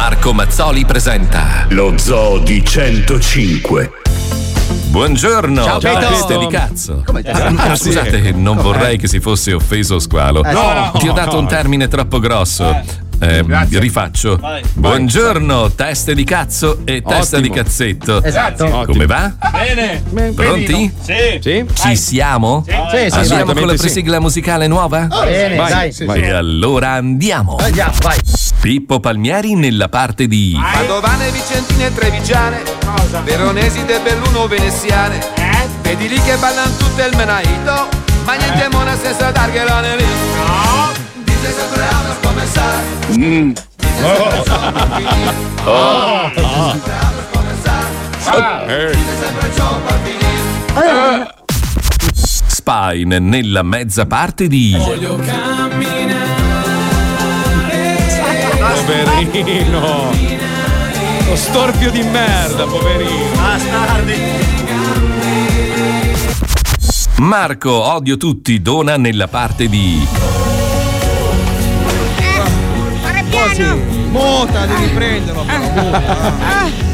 Marco Mazzoli presenta Lo Zoo di 105. Buongiorno, Ciao, Peto. teste di cazzo. Come? Ah, scusate, sì. non vorrei che si fosse offeso Squalo. Eh, no, Ti ho dato no. un termine troppo grosso. Eh, rifaccio. Buongiorno, teste di cazzo e testa di Ottimo. cazzetto. Esatto. Come va? Bene. Pronti? Sì. Sì? Ci siamo? Sì, sì, Andiamo con la sì. presigla musicale nuova? Oh, bene, Vai, dai. sì, E allora andiamo. Andiamo, vai. Pippo Palmieri nella parte di Padovane, Vicentine e Trevigiane, Veronesi de Belluno Veneziane, vedi lì che ballano tutte il menaito, ma niente mona senza dar che l'anelito. No! Dice sempre a come sai. Oh. Spine nella mezza parte di Poverino. Lo storpio di merda, poverino. Marco Odio Tutti dona nella parte di Fare piano! Mota, devi prenderlo.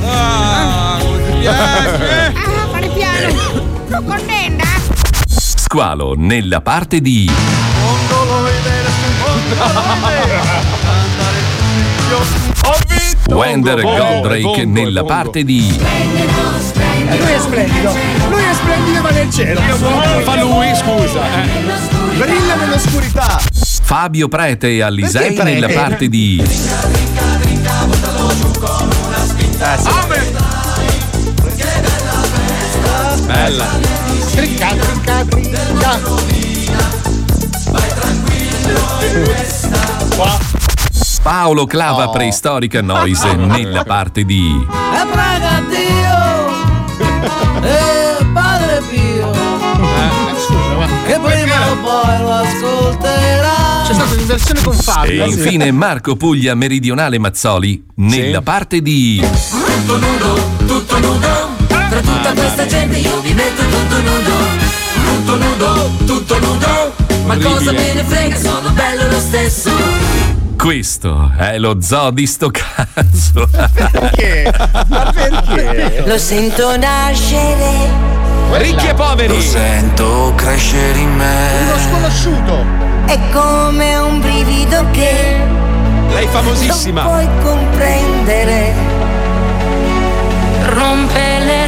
Ah, come ti piace? Ah, fare piano! Non contenta? Squalo nella parte di Ho vinto. Wender Goldrake bongo, nella bongo. parte di Eh, Lui è splendido. Lui è splendido ma nel cielo. Fa lui, scusa. eh. Brilla nell'oscurità. Fabio Prete e Alisei nella parte di Bella. Trinca, trinca, trinca. Paolo Clava Preistorica Noise nella parte di E prega Dio. E Padre Pio. Scusa, ma che prima o poi lo ascolterà. c'è stata un'inversione con e Fabio. infine Marco Puglia Meridionale Mazzoli nella parte di Tra tutta questa gente io vi metto tutto nudo, tutto nudo, tutto nudo. Ma cosa me ne frega, sono bello lo stesso. Questo è lo zoo di sto cazzo. Perché? Ma perché? Lo sento nascere Ricchi e poveri. sento crescere in me. Uno sconosciuto. è come un brivido che Lei famosissima. non puoi comprendere. Rompe le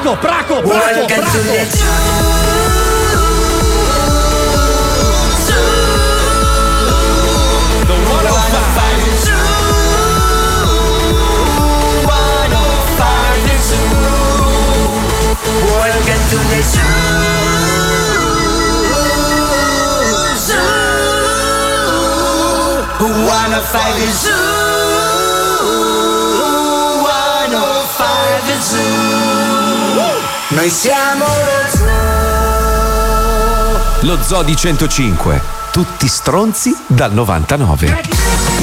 Praco, praco, praco, praco. Welcome to the zoo. Zoo. Wanna fight the zoo. Wanna fight the zoo. Noi siamo lo zoo. Lo Zoo di 105. Tutti stronzi dal 99.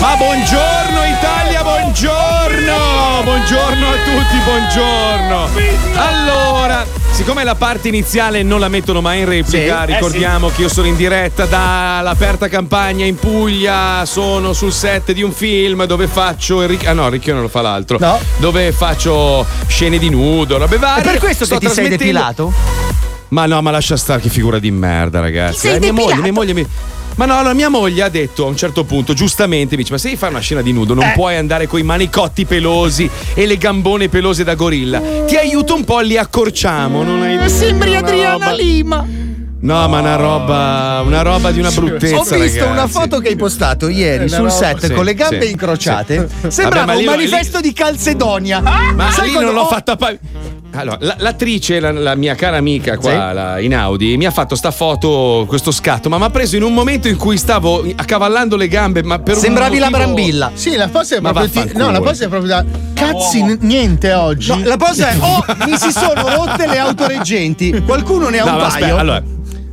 Ma buongiorno Italia, buongiorno! Buongiorno a tutti, buongiorno! Allora, siccome la parte iniziale non la mettono mai in replica, Sì, eh ricordiamo che io sono in diretta dall'aperta campagna in Puglia, sono sul set di un film dove faccio il ric- Ah no, Ricchio non lo fa l'altro. No. Dove faccio scene di nudo, robe È varie. per questo Sto che ti sei depilato? Ma no, ma lascia stare che figura di merda, ragazzi. sei Eh, mia moglie, mia moglie mi. Ma no, la mia moglie ha detto a un certo punto, giustamente, mi dice: Ma se devi fare una scena di nudo, non puoi andare con i manicotti pelosi e le gambone pelose da gorilla. Ti aiuto un po', li accorciamo. Non hai Ma sembri Una Adriana roba- Lima. No, ma una roba, una roba di una bruttezza. Ho visto ragazzi. una foto che hai postato ieri sul roba- set sì, con le gambe sì, incrociate. sì. Sembrava Vabbè, ma un lì- manifesto di Calcedonia. Ma Sai lì non l'ho ho- fatta pa- Allora, la- l'attrice, la, la mia cara amica qua Sì. la- in Audi, mi ha fatto sta foto, questo scatto, ma mi ha preso in un momento in cui stavo accavallando le gambe, ma per Sembravi la motivo- Brambilla. Sì, la posa è proprio. ti- no, la posa è proprio da. Cazzi, n- niente oggi. No, la cosa è: oh, mi si sono rotte le autoreggenti. Qualcuno ne ha No, un paio. aspetta, allora.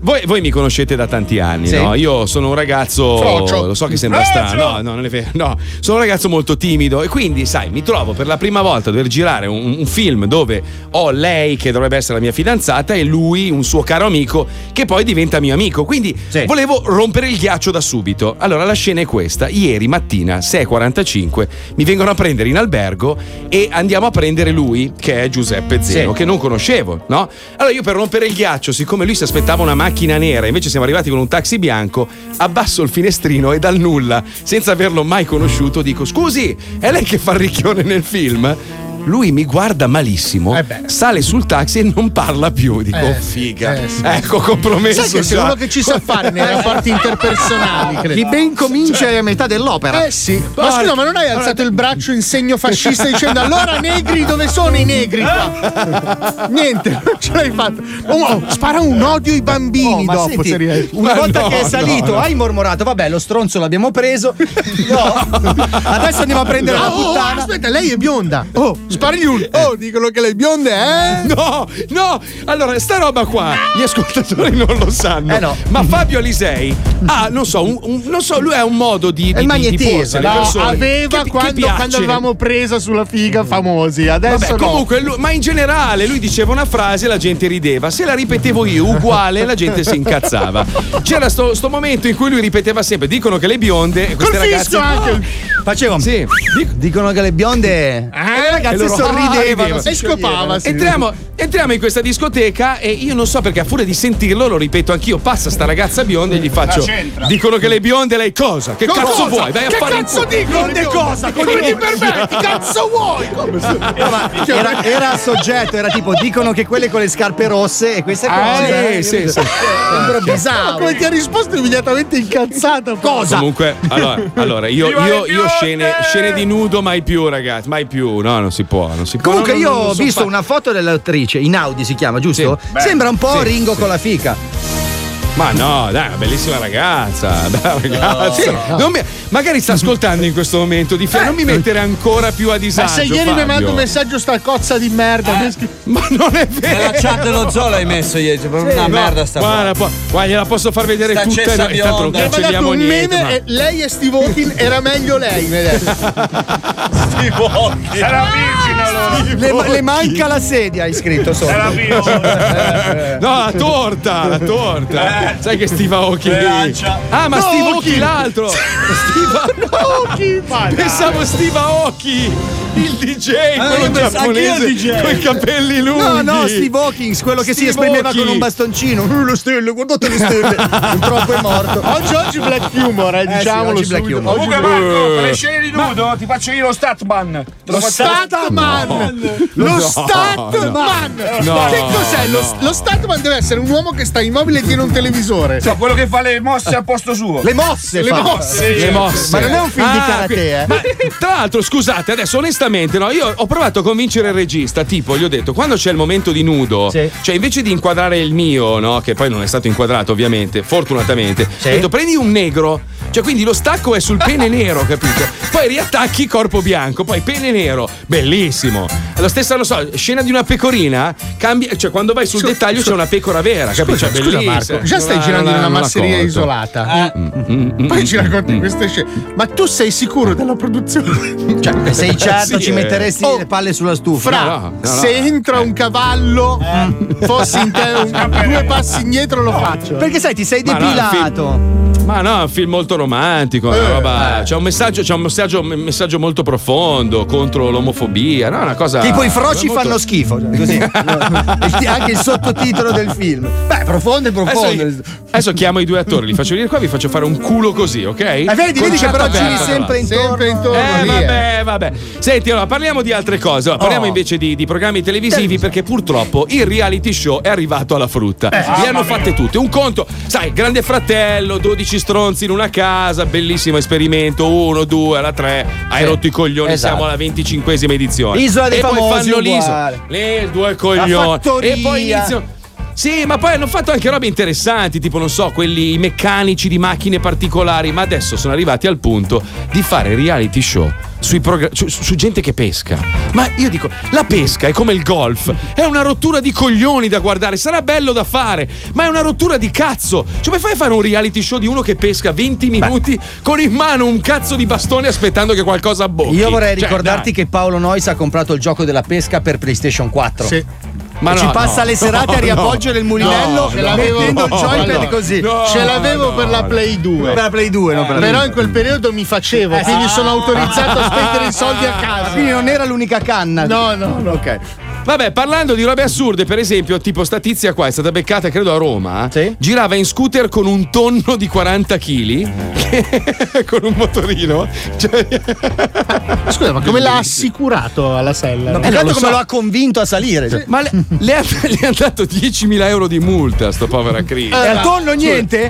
Voi, voi mi conoscete da tanti anni, Sì. no? Io sono un ragazzo. Frocio. Lo so che sembra Frocio. strano. No, no, non è vero. No, sono un ragazzo molto timido e quindi, sai, mi trovo per la prima volta a dover girare un, un film dove ho lei che dovrebbe essere la mia fidanzata e lui, un suo caro amico, che poi diventa mio amico. Quindi Sì. volevo rompere il ghiaccio da subito. Allora, la scena è questa. Ieri mattina, 6.45, mi vengono a prendere in albergo e andiamo a prendere lui, che è Giuseppe Zeno, Sì. che non conoscevo, no? Allora io per rompere il ghiaccio, siccome lui si aspettava una macchina nera, invece siamo arrivati con un taxi bianco, abbasso il finestrino e dal nulla, senza averlo mai conosciuto, dico: Scusi, è lei che fa il ricchione nel film? Lui mi guarda malissimo, Eh sale sul taxi e non parla più. Dico, Eh, "Oh, figa. eh, sì. Ecco, compromesso. Sai che sei uno che ci sa fare nei rapporti interpersonali, credo. Chi ben comincia è a metà dell'opera. Eh sì, ma scusa, ma non hai alzato il braccio in segno fascista dicendo allora negri dove sono i negri qua? Niente, non ce l'hai fatto. Oh, oh, spara un odio ai bambini Oh, ma dopo senti, se riesci. una Ma volta no, che è salito, no, no. hai mormorato. Vabbè, lo stronzo l'abbiamo preso. No, adesso andiamo a prendere la oh, puttana. aspetta, lei è bionda. Oh, sparagli un. Oh, dicono che lei bionda è. No, no, allora sta roba qua gli ascoltatori non lo sanno. Eh no. Ma Fabio Alisei ha, non so, un, un- non so, lui ha un modo di, È di, il di- No, aveva che- che quando, piace. quando avevamo presa sulla figa famosi. Adesso Vabbè, no. comunque, lui- ma in generale lui diceva una frase e la gente rideva. Se la ripetevo io uguale, la gente si incazzava. C'era sto, sto momento in cui lui ripeteva sempre: dicono che le bionde, Col ragazze. fischio anche. Facevo. Sì, dic- Dicono che le bionde. Eh, le ragazze e loro- sorridevano. E scopava, sì. Entriamo, entriamo in questa discoteca e io non so perché a furia di sentirlo lo ripeto anch'io. Passa sta ragazza bionda e gli faccio: Dicono che le bionde lei cosa? Che cazzo vuoi? Vai a che fare in cazzo culo." dicono? Bionde le cosa? Come Con i ti occhi. permetti? Cazzo vuoi? Come se- Era, era a soggetto, era tipo dicono che quelle con le scarpe rosse e queste Ah, cose. sì, sì, sì. Improvvisavo. Come ti ha risposto immediatamente incazzata? Cosa? Comunque, allora, allora, io, io, io scene, scene di nudo mai più, ragazzi, mai più. No, non si può, non si può. Comunque No, io no, non ho visto fa- una foto dell'attrice, in Audi si chiama, giusto? Sì. Sembra un po' Sì, Ringo sì, con la fica. Ma no, dai, una bellissima ragazza. Bella ragazza. Non mi- magari sta ascoltando in questo momento di fianco. Non mi mettere ancora più a Ma disagio. se ieri mi Fabio. manda un messaggio sta cozza di merda. mi schi- Ma non è vero. Nella chat dello zoo l'hai messo ieri, c'è proprio una No, merda sta guarda, po- guarda, gliela posso far vedere Sta tutta. cessa no, intanto non. Mi cancelliamo niente. ma- e lei e Steve Hawking era meglio lei. mi ha detto. Era allora. Le, le manca la sedia, hai scritto sotto. Era virgine. No, la torta, la torta. Sai che Steve Aoki. Ah, ma No, Steve Aoki. Aoki l'altro. Steve fa? Pensavo Steve Aoki, il DJ, quello io penso- giapponese DJ. con i capelli lunghi. No, no, Steve Hawkins, quello che si Steve esprimeva Aoki. con un bastoncino. Uh, le stelle, guardate le stelle. Purtroppo è morto. Oggi, oggi Black Humor, eh, sì, diciamolo oggi Black. Humor. Comunque Marco, per le scene di nudo ti faccio io lo Statman. Te Lo faccio- Statman! Lo No, Statman! no, che cos'è? Lo, no. lo Statman deve essere un uomo che sta immobile e tiene un televisore. Cioè, quello che fa le mosse al posto suo. Le mosse, Le fa. mosse. Le mosse. Ma non è un film di Ah, karate, qui- eh. Ma tra l'altro, scusate, adesso onestamente, no, io ho provato a convincere il regista, tipo, gli ho detto, quando c'è il momento di nudo, Sì. cioè invece di inquadrare il mio, no, che poi non è stato inquadrato ovviamente, fortunatamente, Sì. ho detto prendi un negro, cioè quindi lo stacco è sul pene nero, capito? Poi riattacchi corpo bianco, poi pene nero, bellissimo. La stessa, non so, scena di una pecorina, cambia, cioè quando vai sul dettaglio c'è una pecora vera, capito? Cioè, Scusa. Marco, già stai Non girando in una masseria isolata. Poi ci racconti queste scene. Ma tu sei sicuro della produzione? Cioè, sei certo Adesso ci metteresti le palle sulla stufa. Fra, No, no, no, se entra un cavallo, fossi in te un- due passi indietro lo faccio. Perché sai, ti sei depilato. Ma no, è un film molto romantico, una roba- c'è un messaggio, c'è un messaggio, un messaggio molto profondo contro l'omofobia, no? Una cosa. Tipo i froci molto- fanno schifo. cioè, Così. Anche il sottotitolo del film. Beh, profondo e profondo. Adesso, adesso chiamo i due attori, li faccio venire qua, vi faccio fare un culo così, ok? Eh, vedi, vedi che però giri sempre intorno. Sempre intorno Eh, vabbè, vabbè. Senti, allora parliamo di altre cose. Allora, parliamo Oh. invece di, di programmi televisivi perché purtroppo il reality show è arrivato alla frutta. Li hanno fatte tutte. Un conto, sai, Grande Fratello, 12 stronzi in una casa, bellissimo esperimento. Uno, due, alla tre. Hai Sì, rotto i coglioni, esatto. siamo alla 25esima edizione. Isola dei e poi famosi, fanno l'isola. Le due coglioni. E poi iniziano. Sì, ma poi hanno fatto anche robe interessanti, tipo, non so, quelli meccanici di macchine particolari, ma adesso sono arrivati al punto di fare reality show sui progra- su, su gente che pesca. Ma io dico, la pesca è come il golf, è una rottura di coglioni da guardare, sarà bello da fare, ma è una rottura di cazzo. Cioè, come fai a fare un reality show di uno che pesca 20 minuti con in mano un cazzo di bastone aspettando che qualcosa abbocchi? Io vorrei Cioè, ricordarti dai. che Paolo Nois ha comprato il gioco della pesca per PlayStation 4. Sì. Ma ci no, passa no, le serate no, a riavvolgere il mulinello No, ce l'avevo- mettendo il no, joypad no. così. No. Ce l'avevo per la no. Play 2. Per la Play 2, non per la Però Play in quel periodo mi facevo, quindi sono autorizzato a spendere i soldi a casa. Quindi non era l'unica canna. No, no, no. Ok. Vabbè, parlando di robe assurde, per esempio, tipo sta tizia qua è stata beccata, credo a Roma. Sì. Girava in scooter con un tonno di 40 kg, con un motorino. Cioè, Scusa, ma come l'ha assicurato alla sella? Ma Eh, lo come so. lo ha convinto a salire. cioè. ma le, le, ha, le ha dato 10.000 euro di multa, sto povera Cris. E al tonno niente?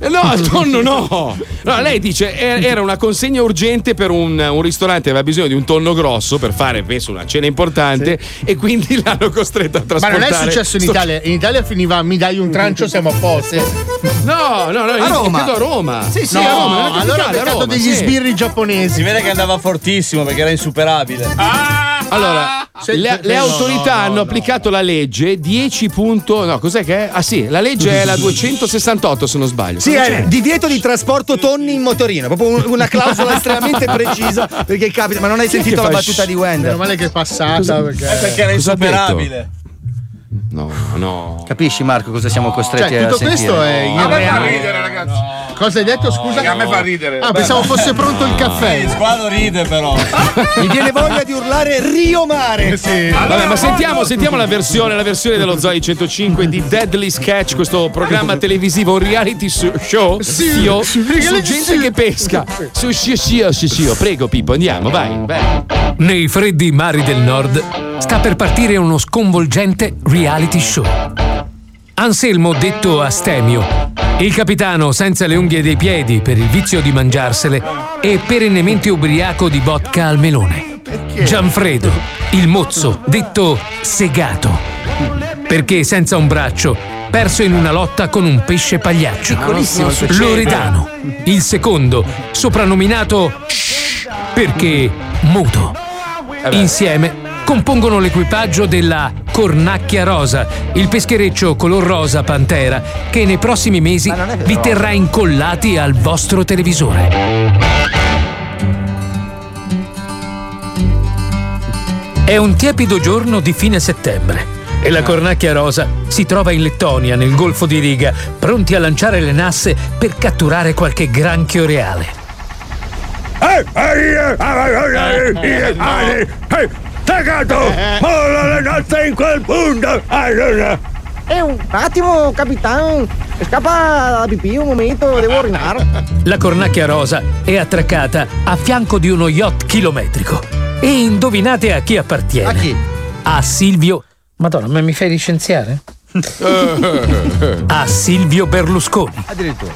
Eh, No, al tonno no. No, lei dice eh, era una consegna urgente per un, un ristorante, aveva bisogno di un tonno grosso per fare, penso, una cena importante e quindi l'hanno costretto a Ma trasportare. non è successo in sto- Italia. In Italia finiva mi dai un trancio, siamo a posto. No, no, no, A Roma. a Roma. Sì, sì, no, a Roma, allora ha beccato Roma, degli sì. sbirri giapponesi. Si vede che andava fortissimo perché era insuperabile. Allora, Sì, le, sì, le no, autorità no, no, hanno no. applicato la legge 10. punto- no, cos'è che è? Ah sì, la legge è la 268 se non sbaglio. Sì, è divieto di trasporto tonni in motorino. Proprio un- una clausola estremamente precisa. Perché capita, ma non hai sentito la battuta sh- di Meno Wender? male che è passata. Perché... Perché era insuperabile. No, no. Capisci, Marco, cosa siamo costretti Cioè, a tutto sentire? questo è irreale. ridere, ragazzi. Cosa hai detto? Scusa? A me fa ridere. Ah, pensavo fosse pronto il caffè. Il squadro ride però. Mi viene voglia di urlare Rio Mare. Sì. Vabbè, ma sentiamo, sentiamo la versione, la versione dello Zoe 105 di Deadly Sketch, questo programma televisivo, reality show Sì, Sio, sì, su gente sì. che pesca. Su Sio Sio Sio Sio. Prego Pippo, andiamo, vai. vai. Nei freddi mari del nord sta per partire uno sconvolgente reality show. Anselmo detto Astemio, il capitano senza le unghie dei piedi per il vizio di mangiarsele e perennemente ubriaco di vodka al melone. Gianfredo, il mozzo detto Segato, perché senza un braccio, perso in una lotta con un pesce pagliaccio. Piccolissimo Loredano, il secondo, soprannominato Shh, perché muto. Insieme compongono l'equipaggio della Cornacchia Rosa, il peschereccio color rosa pantera che nei prossimi mesi vi terrà incollati al vostro televisore. È un tiepido giorno di fine settembre e la Cornacchia Rosa si trova in Lettonia, nel Golfo di Riga, pronti a lanciare le nasse per catturare qualche granchio reale. Tagato! Mola le nozze in quel punto! Eh, un attimo, capitano. Scappa la pipì un momento, devo orinare. La Cornacchia Rosa è attraccata a fianco di uno yacht chilometrico. E indovinate a chi appartiene? A chi? A Silvio. Madonna, ma mi fai licenziare? a Silvio Berlusconi. Addirittura.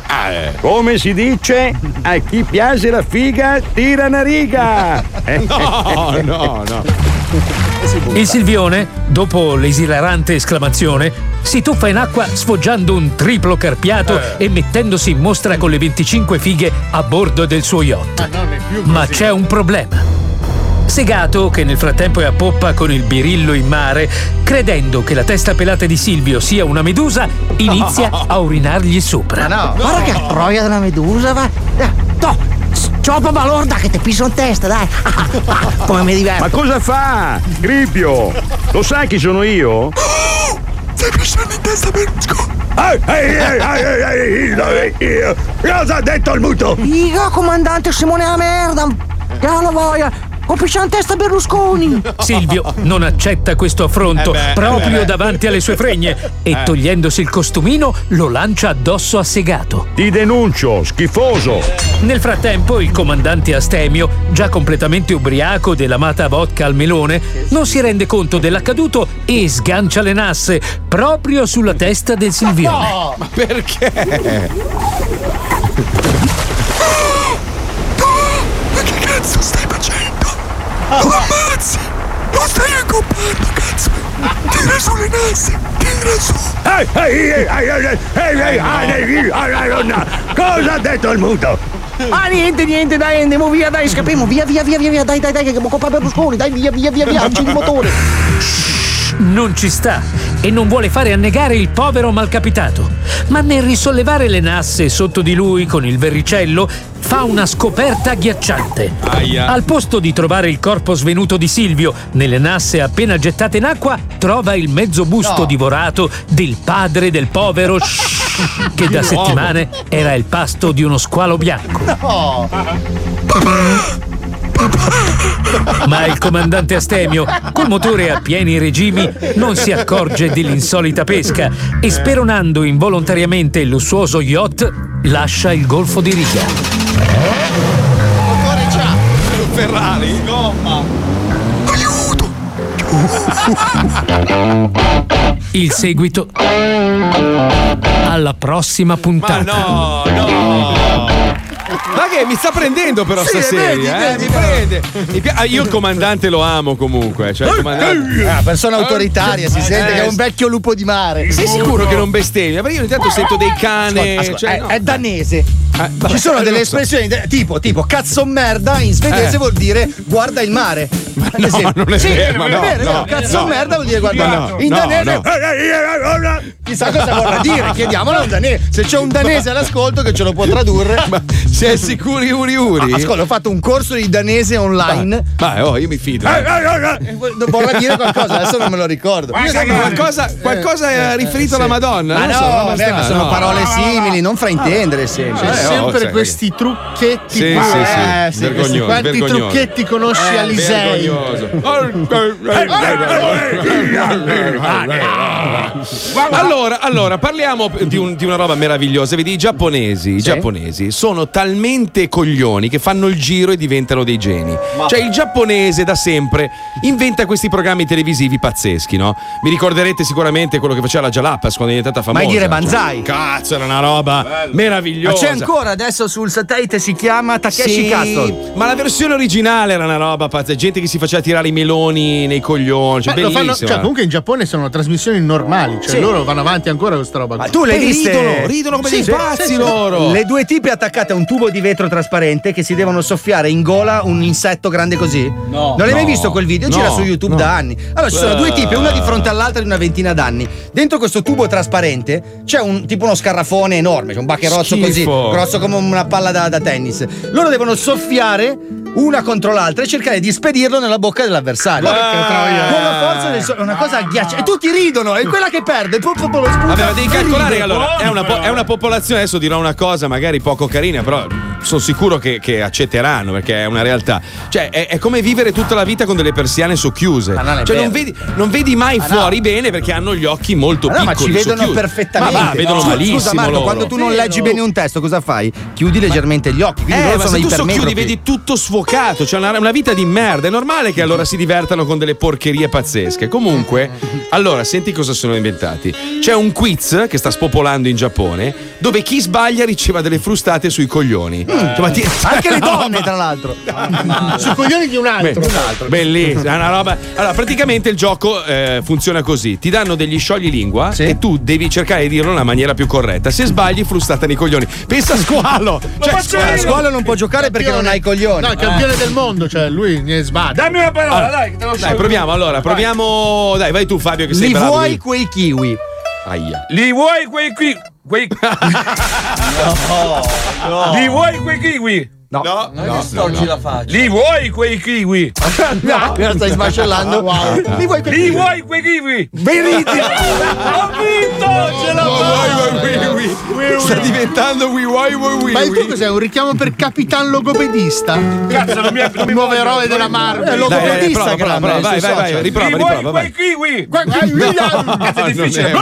Come si dice? A chi piace la figa, tira una riga! No, no, no. Il Silvione, dopo l'esilarante esclamazione, si tuffa in acqua sfoggiando un triplo carpiato e mettendosi in mostra con le 25 fighe a bordo del suo yacht. Ma c'è un problema. Segato, che nel frattempo è a poppa con il birillo in mare, credendo che la testa pelata di Silvio sia una medusa, inizia a urinargli sopra. Ma no. Guarda che troia della medusa, va. Eh, No, Cioppa balorda che ti piso in testa, dai. Come mi diverto. Ma cosa fa? Gripio! Lo sai chi sono io? Stai pisciando in testa Berlusconi. Ehi, ehi, ehi, ehi, ehi, ehi, Cosa ha detto il muto? Iga, comandante Simone la merda. Che la voglia. Ho pisciato in testa Berlusconi. Silvio non accetta questo affronto Eh beh, proprio eh beh. davanti alle sue fregne e Eh. togliendosi il costumino lo lancia addosso a Segato. Ti denuncio, schifoso! Nel frattempo il comandante Astemio, già completamente ubriaco dell'amata vodka al melone, non si rende conto dell'accaduto e sgancia le nasse proprio sulla testa del Silvione. Ma perché? Oh, ammazza! Non stai accompagnando, cazzo! Tira su le nasse! Tira su! Ehi, ehi, ehi, ehi, ehi, ehi, ah, ah, Cosa ha detto il muto? Ah, niente, niente, dai, andiamo via, dai, scappiamo, via, via, via, via, dai, dai, dai, che mi coppa Berlusconi, dai, via, via, via, via, giri il motore! Non ci sta e non vuole fare annegare il povero malcapitato. Ma nel risollevare le nasse sotto di lui con il verricello, fa una scoperta agghiacciante. Aia. Al posto di trovare il corpo svenuto di Silvio, nelle nasse appena gettate in acqua, trova il mezzo busto divorato del padre del povero che da settimane era il pasto di uno squalo bianco. No! Ma il comandante Astemio, col motore a pieni regimi, non si accorge dell'insolita pesca e speronando involontariamente il lussuoso yacht, lascia il golfo di riga. Motore già! Un Ferrari, gomma! Il seguito alla prossima Ma puntata. no, no! Ma che mi sta prendendo però Sì, stasera, vedi, eh? vedi, mi prende. Mi pi- ah, io il comandante lo amo comunque, cioè il comandante. Ah, persona autoritaria, si sente che è un vecchio lupo di mare. Sei sicuro che non bestemmia? Perché io ogni tanto sento dei cane. Ascolta, cioè, è, no. è danese. Vabbè, Ci sono delle so. espressioni de- tipo, tipo cazzo merda in svedese Eh. vuol dire guarda il mare. Ad no, esempio. non è Sì, vero, ma è no, vero, è vero, no, cazzo no. merda vuol dire guarda Ma il no, mare. In no, danese no. chissà cosa vorrà dire, chiediamolo a un danese. Se c'è un danese all'ascolto che ce lo può tradurre. Ma sei sicuri uri uri? Ah, Ascolta, ho fatto un corso di danese online. Ma oh, io mi fido. Eh, Vorrà dire qualcosa, adesso non me lo ricordo. Io so che qualcosa, qualcosa è riferito alla Madonna. Ma non no, so, ma sono no. parole simili, non fraintendere sempre. Eh, sempre oh, sai. questi trucchetti. Sì, sì, sì. Eh, sì, Vergognoso, questi- quanti vergognoso. trucchetti conosci Eh, Alisei? Allora, allora, parliamo di, un- di una roba meravigliosa. Vedi, i giapponesi, i giapponesi sono talmente coglioni che fanno il giro e diventano dei geni. Cioè, il giapponese da sempre inventa questi programmi televisivi pazzeschi, no? Vi ricorderete sicuramente quello che faceva la Jalapas quando è diventata famosa. Mai dire Cioè, Banzai. cazzo, era una roba meravigliosa. Ma c'è ancora adesso sul satellite si chiama Takeshi Sì, Castle. ma la versione originale era una roba pazza. Gente che si faceva tirare i meloni nei coglioni. Cioè, fanno- cioè, comunque in Giappone sono trasmissioni normali, cioè Sì. loro vanno avanti ancora con questa roba. Ma tu le viste? ridono, ridono come dei pazzi loro. Le due tipe attaccate a un tubo di vetro trasparente che si devono soffiare in gola un insetto grande così. No. Non l'hai mai No. visto quel video? Gira No. su YouTube No. da anni. Allora ci sono Eh. due tipe, una di fronte all'altra di una ventina d'anni. Dentro questo tubo trasparente c'è un tipo uno scarrafone enorme, c'è un baccherozzo così, Schifo. Grosso come una palla da, da tennis. Loro devono soffiare una contro l'altra e cercare di spedirlo nella bocca dell'avversario. Troia. Con la forza del sole, una cosa agghiacciante. E tutti ridono, e quella che perde, proprio lo sputa. Vabbè, ma devi calcolare che allora è una, po- è una popolazione, adesso dirò una cosa magari poco carina, però sono sicuro che, che accetteranno perché è una realtà. Cioè, è, è come vivere tutta la vita con delle persiane socchiuse. Ma non cioè, non vedi, non vedi mai Ma no. fuori bene perché hanno gli occhi molto Ma no, ma piccoli. ci vedono socchiusi. perfettamente. Ma va, vedono Scusa, malissimo. Scusa Marco, loro. quando tu non leggi bene un testo, cosa fai? Chiudi leggermente gli occhi, quindi Eh, loro ma sono se tu socchiudi vedi tutto sfocato, cioè una, una vita di merda. È normale che allora si divertano con delle porcherie pazzesche. Comunque, allora, senti cosa sono inventati. C'è un quiz che sta spopolando in Giappone dove chi sbaglia riceva delle frustate sui coglioni. Cioè, ma ti- Anche le donne, tra l'altro. Sui coglioni di un altro. Beh, Bellissima, è una roba. Allora, praticamente il gioco eh, funziona così: ti danno degli sciogli lingua e tu devi cercare di dirlo nella maniera più corretta. Se sbagli, frustata nei coglioni. Pensa a squalo! Cioè, A scuola non può giocare perché non ha i coglioni. No, il campione del mondo, cioè lui ne sbaglia. Dammi una parola, Allora, dai, te lo Dai, sciogli. proviamo allora, proviamo. Dai, vai tu, Fabio, che sei Li bravo. vuoi di- quei kiwi? Aia. Li vuoi quei qui? Quei... Li vuoi quei kiwi? No, no, no, storgi la faccia. Li vuoi quei kiwi? No, la stai smascellando. Li vuoi quei, Li vuoi quei kiwi? Venite! Ho vinto! Ce l'ho fatta! Sta diventando Wii Wai Wai Wii Ma il tuo cos'è? Un richiamo per Capitan Logopedista? Cazzo, non mi ha Il nuovo eroe della Marvel. È logopedista, Dai, dai, prova, grande. prova, vai, vai, vai, riprova, riprova, vai. quei kiwi? Cazzo è difficile.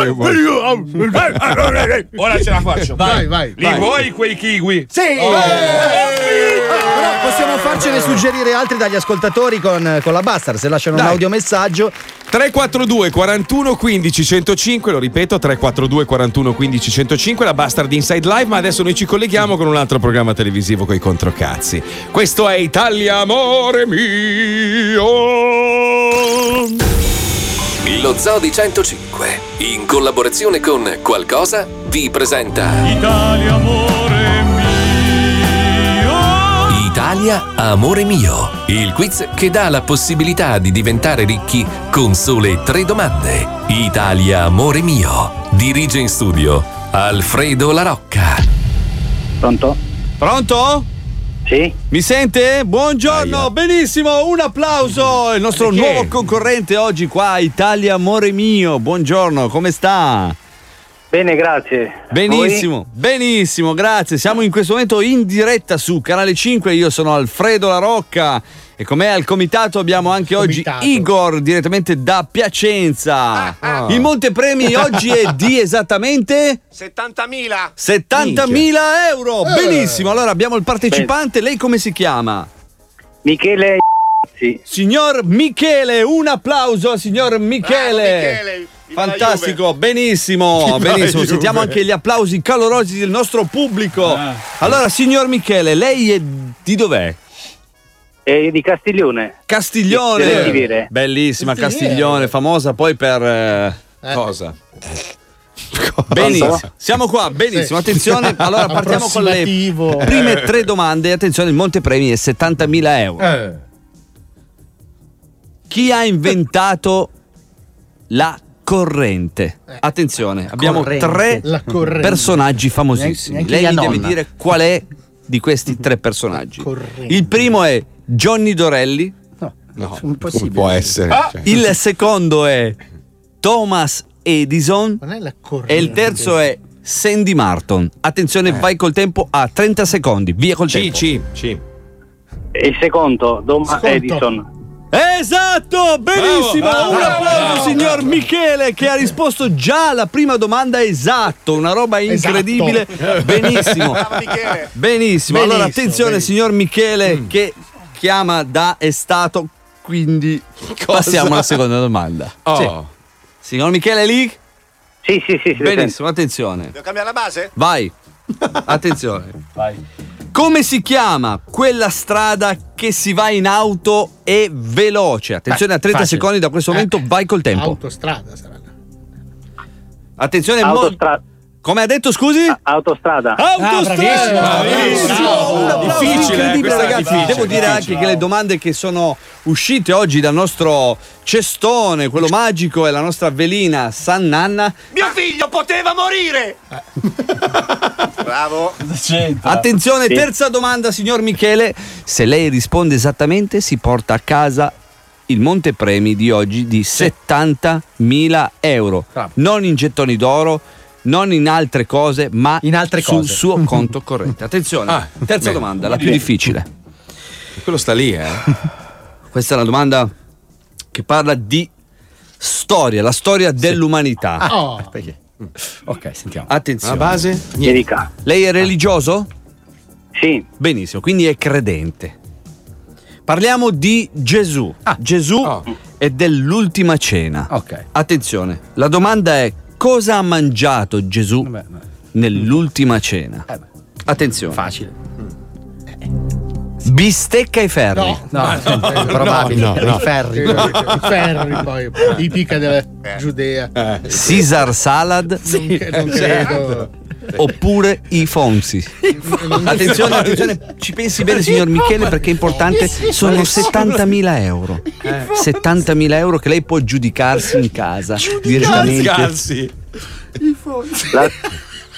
Ora ce la faccio. Vai, vai. Li vuoi quei kiwi? Sì! Farcene suggerire altri dagli ascoltatori con, con la Bastard. Se lasciano un Dai. audiomessaggio, 342 41 15 105, lo ripeto, 342 41 15 105, la Bastard Inside Live, ma adesso noi ci colleghiamo con un altro programma televisivo con i controcazzi. Questo è Italia Amore Mio. Lo Zoo di 105, in collaborazione con Qualcosa, vi presenta Italia, amore Italia Amore Mio, il quiz che dà la possibilità di diventare ricchi con sole tre domande. Italia Amore Mio, dirige in studio Alfredo La Rocca. Pronto? pronto? Sì? Mi sente? Buongiorno, benissimo, un applauso. Il nostro Perché? nuovo concorrente oggi qua, Italia Amore Mio. Buongiorno, come sta? Bene, grazie. Benissimo, benissimo, grazie. Siamo in questo momento in diretta su Canale 5. Io sono Alfredo La Rocca e con me al comitato abbiamo anche oggi Comitato. Igor direttamente da Piacenza. Il montepremi oggi è di esattamente 70.000. 70.000 euro. Benissimo, allora abbiamo il partecipante. Lei come si chiama? Michele sì. Signor Michele, un applauso al signor Michele. Michele, viva la Fantastico, benissimo, benissimo. Sentiamo anche gli applausi calorosi del nostro pubblico. Ah. Allora, signor Michele, lei è di dov'è? E di Castiglione. Castiglione. Bellissima Castiglione. Famosa poi per eh, Cosa? Benissimo, siamo qua, benissimo. Attenzione, allora partiamo con le prime tre domande. Attenzione, il montepremi è 70.000 euro. Eh. Chi ha inventato la corrente? Attenzione, abbiamo corrente. tre personaggi famosissimi. Neanche Lei mia mi deve dire qual è di questi tre personaggi. corrente. Il primo è Johnny Dorelli, No, Impossibile. può essere. cioè. il secondo è Thomas Edison Non è la corrente. e il terzo è Sandy Martin. Attenzione, vai col tempo a 30 secondi. Via col C, tempo. C, C. E il secondo, Secondo. Edison. Esatto, benissimo. Bravo, Un bravo, applauso, bravo. signor Michele, che ha risposto già alla prima domanda esatto. Una roba incredibile. Benissimo. Benissimo. Allora, Benissimo, attenzione, benissimo. signor Michele, che chiama da è stato. Quindi passiamo alla seconda domanda. Oh. Sì. Signor Michele lì? Sì, sì, sì. sì Benissimo, attenzione. Devo cambiare la base? Vai. Attenzione. Come si chiama quella strada che si va in auto e veloce? Attenzione a 30 facile. secondi da questo momento, vai col tempo. Autostrada sarà. Attenzione, Autostra- come ha detto, scusi? autostrada. Autostrada! bravissimo. Un applauso Difficile, eh, incredibile, questa è ragazzi. difficile, Devo dire difficile. anche che le domande che sono uscite oggi dal nostro cestone, quello magico, e la nostra velina San Nanna. Mio figlio poteva morire! Bravo. Attenzione, Sì. terza domanda, signor Michele. Se lei risponde esattamente, si porta a casa il montepremi di oggi di 70.000 euro. Non in gettoni d'oro, non in altre cose, ma In altre sul cose. suo conto corrente. Attenzione, Ah, terza bene. domanda, la più difficile. Quello sta lì, eh. Questa è una domanda che parla di storia, la storia dell'umanità. Oh, Perché? Ok, sentiamo. Attenzione. La base? Dica. Lei è religioso? Sì. Benissimo, quindi è credente. Parliamo di Gesù. Gesù Oh. è dell'ultima cena. Ok. Attenzione, la domanda è cosa ha mangiato Gesù Vabbè, vabbè. nell'ultima cena? Eh beh, Attenzione. facile. Bistecca ai ferri. no. No, probabile. no, no. I ferri. I ferri poi, i pica della Giudea. Caesar salad Non, che- non credo. Oppure i fonzi. Attenzione, attenzione, ci pensi bene signor Michele perché è importante, sono 70.000 euro. 70.000 euro che lei può giudicarsi in casa direttamente. Scalzi. La,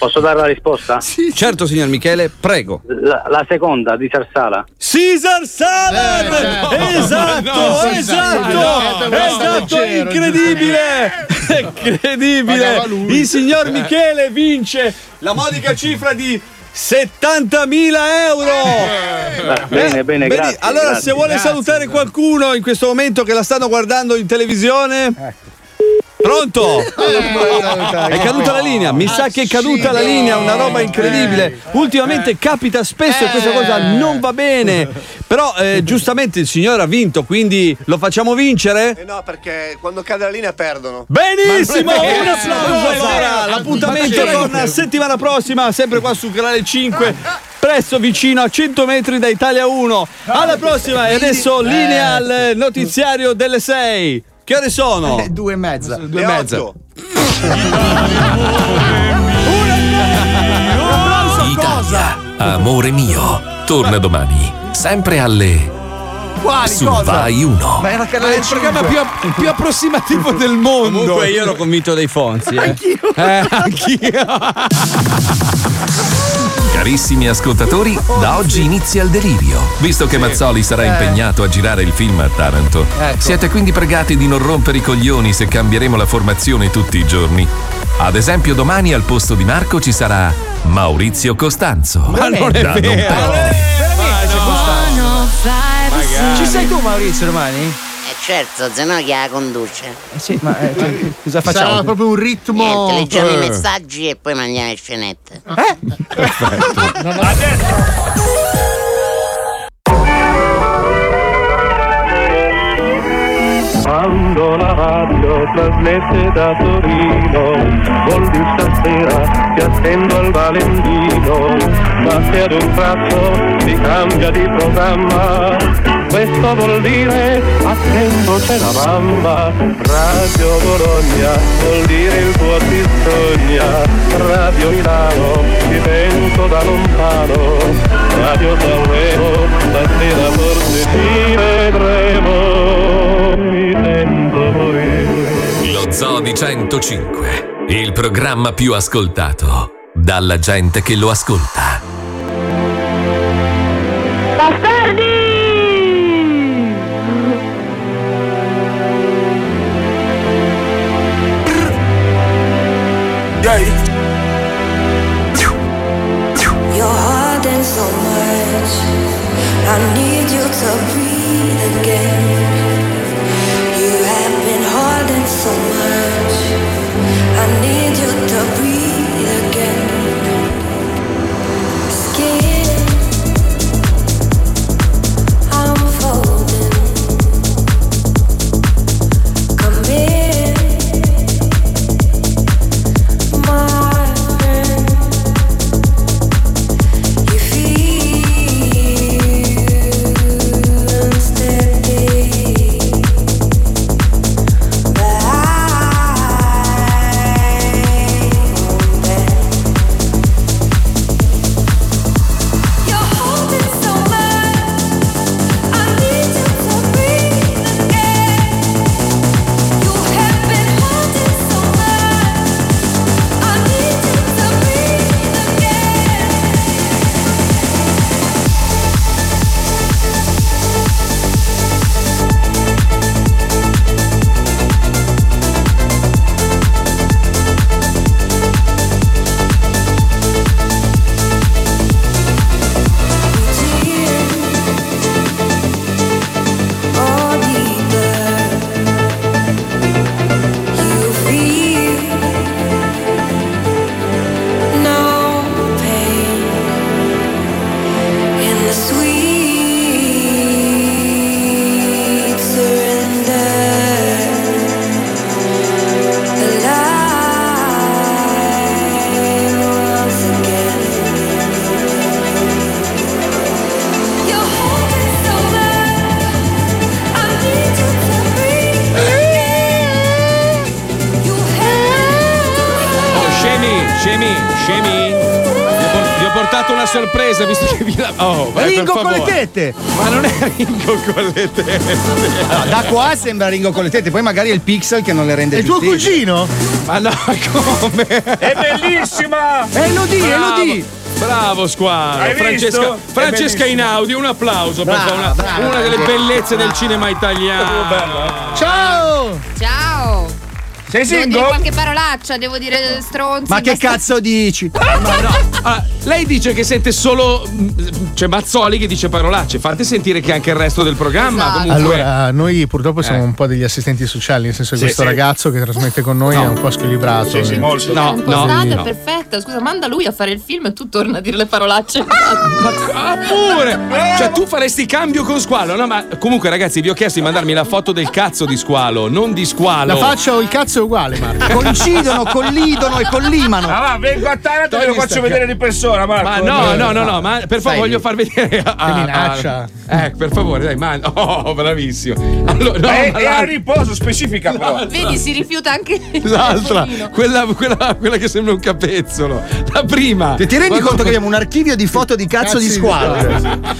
Posso dare la risposta? Certo, signor Michele, prego. La, la seconda di Sarsala. Caesar Salad! Eh, certo. Esatto, No, esatto, Salad. esatto, Leggero, incredibile! Incredibile! Lui. Il signor Michele vince la modica cifra di 70.000 euro! Beh, bene, bene, vedi? grazie, Allora, grazie. se vuole Grazie. salutare qualcuno in questo momento che la stanno guardando in televisione. Pronto? È caduta la linea, mi sa che è caduta la linea, una roba incredibile. Ultimamente capita spesso e questa cosa non va bene. Però eh, giustamente il signore ha vinto, quindi lo facciamo vincere? Eh no, perché quando cade la linea perdono. Benissimo, un applauso allora. L'appuntamento torna settimana prossima, sempre qua su canale 5, presso vicino a 100 metri da Italia 1. Alla prossima e adesso linea al notiziario delle 6. Che ore sono? Eh, due e mezza. Due e mezza. Italia, amore mio, torna domani, sempre alle Quali su cosa? Vai 1. Ma era È canale il programma più, più approssimativo del mondo. Comunque io ero convinto dei Fonzi. Eh. Anch'io. Eh, anch'io. Carissimi ascoltatori, da oggi inizia il delirio. Visto che Mazzoli sarà Eh. impegnato a girare il film a Taranto, siete quindi pregati di non rompere i coglioni se cambieremo la formazione tutti i giorni. Ad esempio, domani al posto di Marco ci sarà Maurizio Costanzo. Ma non è Da non vero. Perdere. Ci sei tu Maurizio domani? Eh certo, se no chi la conduce? Eh sì, ma eh, cioè, cosa facciamo? Sarà proprio un ritmo. Niente, leggiamo Eh. i messaggi e poi mangiamo le scenette. Quando la radio trasmette da Torino, vuol dire stasera ti attendo al Valentino, ma se ad un tratto si cambia di programma, questo vuol dire attento c'è la mamma, Radio Bologna vuol dire il tuo ti sogna, Radio Milano ti penso da lontano, Radio Sanremo stasera forse ti vedremo, mi sento morire. Lo Zoo di 105, il programma più ascoltato dalla gente che lo ascolta. You're hurting so much. I need you to breathe again. You have been holding so much. I need you to breathe Oh, vai, Ringo con le tette! Ma non è Ringo con le tette. No, da qua sembra Ringo con le tette, poi magari è il pixel che non le rende È il più tuo stile. cugino? Ma no, come? È bellissima! È Elodie, Bravo. Elodie! Bravo squadra, Hai Francesca, visto? Francesca È Inaudi, un applauso per Brava, una, brava. una delle bellezze del cinema italiano. Ciao! Ciao! Sei Devo dire single? qualche parolaccia, devo dire stronzi. Ma che basta- cazzo dici? Ma no, ah, lei dice che sente solo mm, c'è Mazzoli che dice parolacce, fate sentire che anche il resto del programma Esatto. comunque Allora, noi purtroppo siamo Eh. un po' degli assistenti sociali, nel senso che Sì, questo sì. ragazzo che trasmette con noi No. è un po' squilibrato. Sì, sì, Eh. molto. No, no, no. è perfetta. Scusa, manda lui a fare il film e tu torna a dire le parolacce. Ah, pure! Cioè, tu faresti cambio con Squalo? No, ma comunque, ragazzi, vi ho chiesto di mandarmi la foto del cazzo di Squalo, non di Squalo. La faccia o il cazzo è uguale, Marco. Coincidono, collidono e collimano. Ah, va, vengo a Taranto e ve lo faccio vedere di persona, Marco. Ma no, no, no, no, ma per favore voglio far vedere a, a- Che minaccia. Eh, per favore, dai, man. Oh, bravissimo. Allora, no, è, ma è la- a riposo, specifica però. Vedi, si rifiuta anche l'altra, quella, quella, quella che sembra un capezzolo. La prima. Ti, ti rendi Quando- conto che abbiamo un archivio di foto di cazzo di Cazzi di- squalo?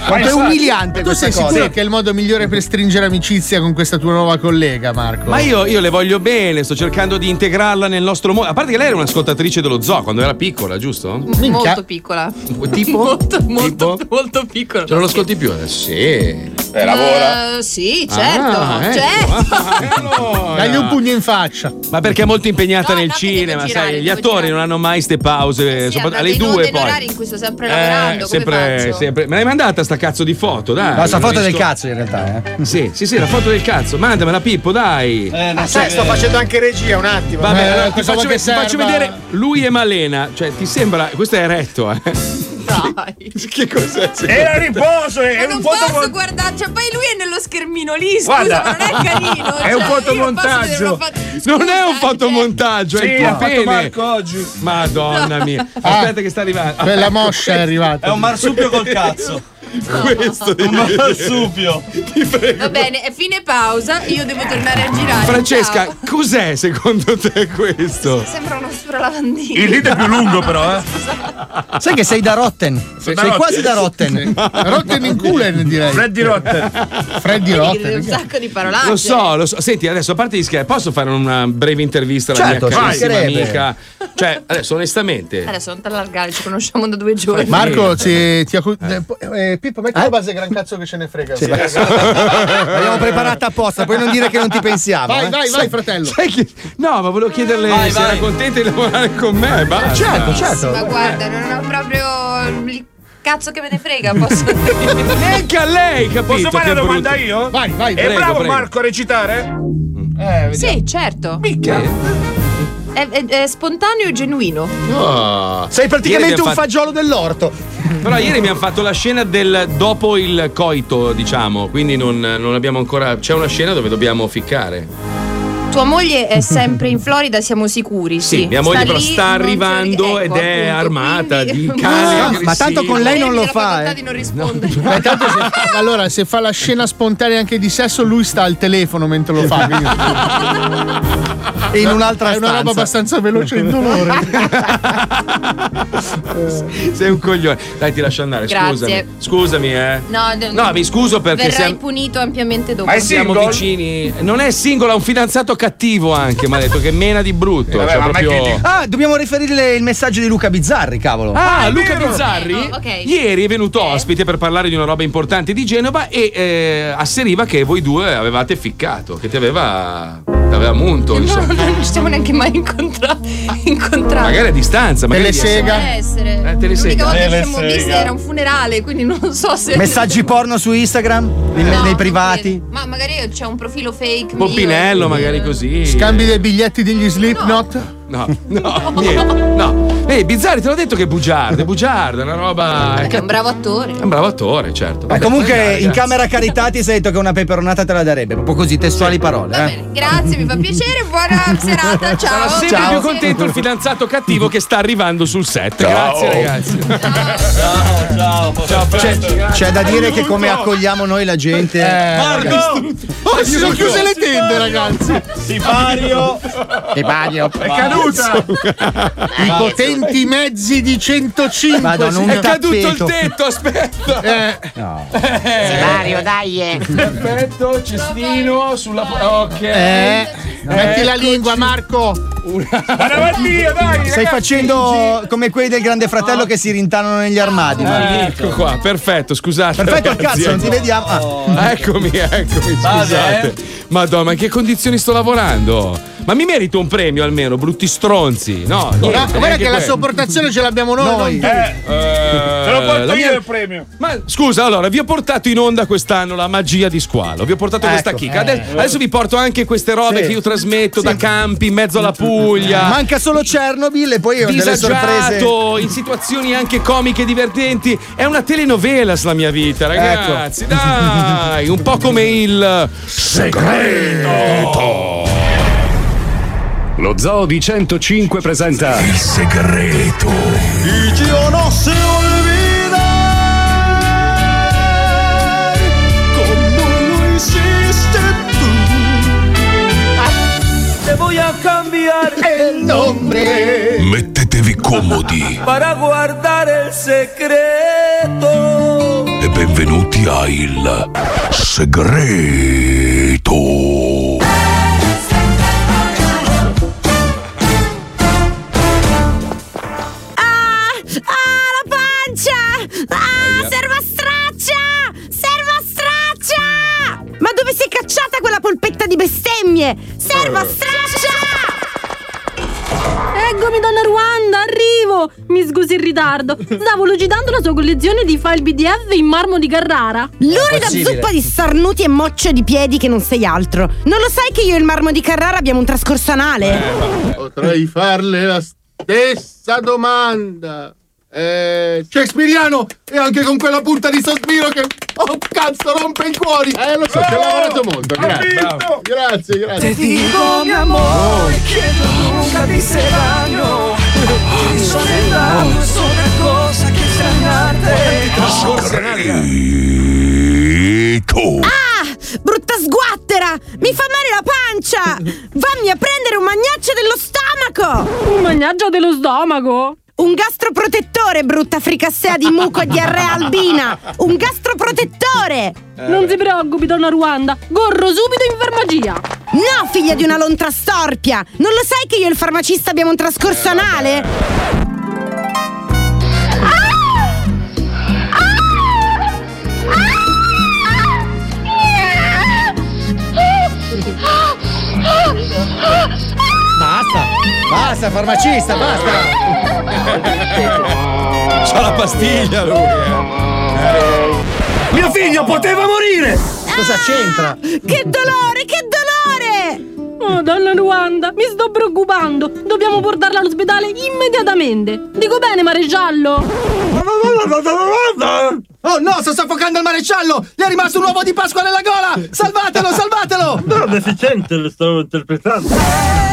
Quanto è umiliante Tu questa sei cosa. sicuro che è il modo migliore per stringere amicizia con questa tua nuova collega, Marco? Ma io, io le voglio bene, sto cercando di integrarla nel nostro mondo. A parte che lei era un'ascoltatrice dello zoo quando era piccola, giusto? Molto piccola. Tipo? Molto, molto, Tipo? molto piccola. Ce non lo ascolti più adesso? Sì. Eh, lavora. Eh, sì, certo. Ah, ecco. certo. Ah, allora? Dagli un pugno in faccia. Ma perché è molto impegnata No, nel no, cinema, girare, sai, gli attori girare. non hanno mai ste pause, Sì, soprattutto alle due poi. orari in cui sto sempre lavorando. come sempre, sempre. Me l'hai mandata sta cazzo di foto, dai. No, sta foto del cazzo in realtà, eh. Sì, sì, sì, la foto del cazzo. Mandamela Pippo, dai. non Sai, sto facendo anche regia un attimo. Vabbè, Eh, allora ti faccio, ti faccio vedere lui e Malena. Cioè, ti sembra. Questo è eretto, eh. Dai. che cos'è? Era a riposo, è un non foto. posso guardare, cioè poi lui è nello schermino lì, scusa, Guarda. ma non è carino. È un cioè, io non posso fotomontaggio. una foto- Non è un Scusa, cioè, fotomontaggio, è Sì, il tuo fatto pene. Marco oggi. Madonna mia. Aspetta che sta arrivando. Quella moscia è arrivata. È un marsupio col cazzo. Questo Un marsupio. ti prego. Va bene, è fine pausa, io devo tornare a girare. Francesca, Ciao. cos'è secondo te questo? Sembra uno lavandino. Il lead è più lungo, però, eh. Sai che sei da Rotten? Sei, da Rotten. quasi da Rotten. Rotten in culen, direi. Freddy Rotten. Freddy Rotten. un sacco di parolacce. Lo so, lo so. Senti, adesso a parte di scherzi, posso fare una breve intervista alla Certo, mia ci carissima amica? Cioè, adesso onestamente. Adesso non te allargare, ci conosciamo da due giorni. Marco, ti, ti accu- eh, Pippo, metti la base gran cazzo che ce ne frega. L'abbiamo preparata apposta, puoi non dire che non ti pensiamo. Vai, eh. vai, vai, fratello. Sai che- No, ma volevo chiederle Vai, se vai. era contenta di lavorare con me. Basta. Certo, certo. Ma guarda, non ho proprio il cazzo che me ne frega, posso Neanche a lei, capito? Posso fare una domanda io? Vai, vai. È prego, bravo prego. Marco a recitare? Sì, certo. Che? È, è- è spontaneo e genuino. Oh. Sei praticamente un fatto- fagiolo dell'orto. Però ieri mi hanno fatto la scena del dopo il coito, diciamo. Quindi non, non abbiamo ancora. C'è una scena dove dobbiamo ficcare. Tua moglie è sempre in Florida, siamo sicuri. Sì, Sì, mia moglie però lì, sta arrivando ecco, ed è appunto, armata quindi- di cane. No, ma tanto con lei non lo fa, eh. di non. Ma intanto se- allora, se fa la scena spontanea anche di sesso, lui sta al telefono mentre lo fa. quindi- E in un'altra È una roba stanza. abbastanza veloce e indolore. Sei un coglione. Dai, ti lascio andare. Grazie. Scusami. Scusami, eh. No, d- No, mi scuso perché verrai siamo, punito ampiamente dopo. Ma è siamo single? vicini. Non è singolo, ha un fidanzato cattivo anche. Mi ha detto che mena di brutto. vabbè, cioè, proprio. mettiti- Ah, dobbiamo riferire il messaggio di Luca Bizzarri, cavolo. Ah, è Luca vero. Bizzarri Eh, no, ok. ieri è venuto ospite per parlare di una roba importante di Genova e eh, asseriva che voi due avevate ficcato, che ti aveva, ti aveva munto, No, insomma. non ci siamo neanche mai incontra- incontrati. Magari a distanza, magari Telesega. Può essere. Eh, te le L'unica sega. volta che siamo visti era un funerale, quindi non so se. Messaggi porno su Instagram? Nei, No, nei privati? Ma magari c'è un profilo fake. Pompinello, mio, magari eh, così. Scambi dei biglietti degli Slipknot? No, no, niente, no. Ehi, Bizzarri, te l'ho detto che è bugiardo, è bugiardo, è una roba. Perché è un bravo attore. È un bravo attore, certo. Ma comunque in camera caritati sei detto che una peperonata te la darebbe, proprio così, testuali parole. Va Eh? bene, grazie, mi fa piacere. Buona serata. Ciao. Sarà sempre Ciao. più contento il fidanzato cattivo che sta arrivando sul set. Grazie, ragazzi. Ciao, ciao. Ciao, C'è, Fred. c'è da dire che come accogliamo noi la gente. Marco! Oh, si sono chiuse le tende, ragazzi. Sipario! Bagno. È caduto! cazzo. I potenti mezzi di 105. Madonna, un È caduto il tetto, aspetta. Eh, Mario, dai. eh. Perfetto, cestino sulla. Ok. eh, metti la lingua, Marco. Guarda via, dai! Stai facendo come quelli del Grande Fratello che si rintanano negli armadi. ma- Ecco qua, perfetto, scusate. Perfetto al ragazzi, cazzo, non ti vediamo. Ah. Eccomi, eccomi, scusate. Madonna, ma in che condizioni sto lavorando? Ma mi merito un premio almeno, brutti stronzi. No, No, niente, guarda che la sopportazione ce l'abbiamo noi. Tu. Eh, Eh, te lo porto la io mia- il premio. Ma scusa, allora, vi ho portato in onda quest'anno la magia di squalo. Vi ho portato questa Ecco. chicca. Adesso, adesso vi porto anche queste robe Sì. che io trasmetto da campi in mezzo alla Puglia. Manca solo Chernobyl e poi ho delle sorprese. Disagiato, in situazioni anche comiche divertenti. È una telenovelas la mia vita, ragazzi. Ecco. Dai, un po' come il segreto. Lo Zoo di 105 presenta Il segreto. Io no se olvida como lo hiciste Te voy a cambiar el nombre Mettetevi comodi para guardar el secreto. e benvenuti a Il segreto. Di bestemmie? Serva straccia! Eccomi, donna Ruanda, arrivo! Mi scusi il ritardo. Stavo lucidando la sua collezione di file BDF in marmo di Carrara. Lurida zuppa di starnuti e moccio di piedi che non sei altro. Non lo sai che io e il marmo di Carrara abbiamo un trascorso anale? Potrei farle la stessa domanda. Eh, Shakespeareano e anche con quella punta di sospiro che oh cazzo rompe i cuori eh lo so ci ho lavorato molto grazie grazie grazie digo, mi amor, que nunca te hice daño. Mi soledad no es otra cosa que extrañarte. Ah! Brutta sguattera! Mi fa male la pancia! Vammi a prendere un magnaccio dello stomaco! Un magnaccio dello stomaco? Un gastroprotettore, brutta fricassea di muco e diarrea albina! Un gastroprotettore! Non si preoccupi, donna Ruanda. Corro subito in farmacia. No, figlia di una lontra storpia! Non lo sai che io e il farmacista abbiamo un trascorso anale? Basta, basta, farmacista, basta. C'ha la pastiglia lui. eh. Mio figlio poteva morire! Cosa c'entra? Che dolore, che dolore! Oh, donna Ruanda, mi sto preoccupando. Dobbiamo portarla all'ospedale immediatamente. Dico bene, maresciallo? Oh no, sto soffocando il maresciallo! Gli è rimasto un uovo di Pasqua nella gola! Salvatelo, salvatelo! No, deficiente lo stavo interpretando.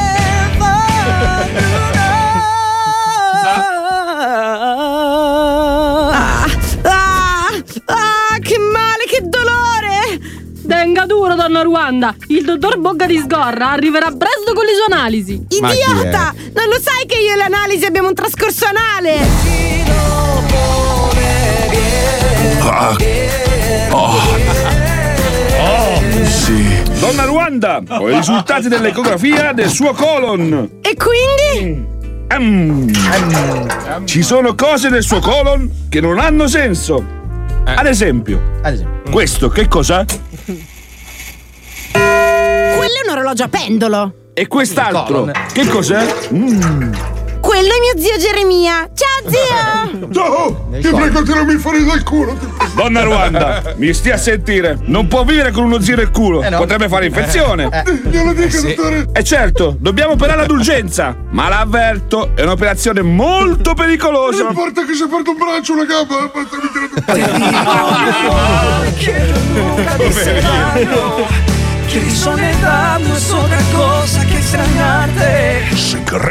Duro, donna Ruanda. Il dottor Bocca di Sgorra arriverà presto con le sue analisi. Ma chi è? Idiota! Non lo sai che io e l'analisi abbiamo un trascorso anale? Ah. Oh. Sì. Donna Ruanda, ho i risultati dell'ecografia del suo colon. E quindi? Ehm, Ci sono cose nel suo colon che non hanno senso. Ad esempio, questo che cos'è? Quello è un orologio a pendolo. E quest'altro che cos'è? Mm. Quello è mio zio Geremia. Ciao zio! No! Ti prego, tirami fuori dal culo! Donna Ruanda, mi stia a sentire. Non può vivere con uno zio nel culo. Eh no. Potrebbe fare infezione. Glielo dica, Sì. dottore. E certo, dobbiamo operare ad urgenza. Ma l'avverto, è un'operazione molto pericolosa. Non importa che si porta un braccio o una gamba, basta nunca te hice daño. Que soledad no es otra cosa que extrañarte. Segreto.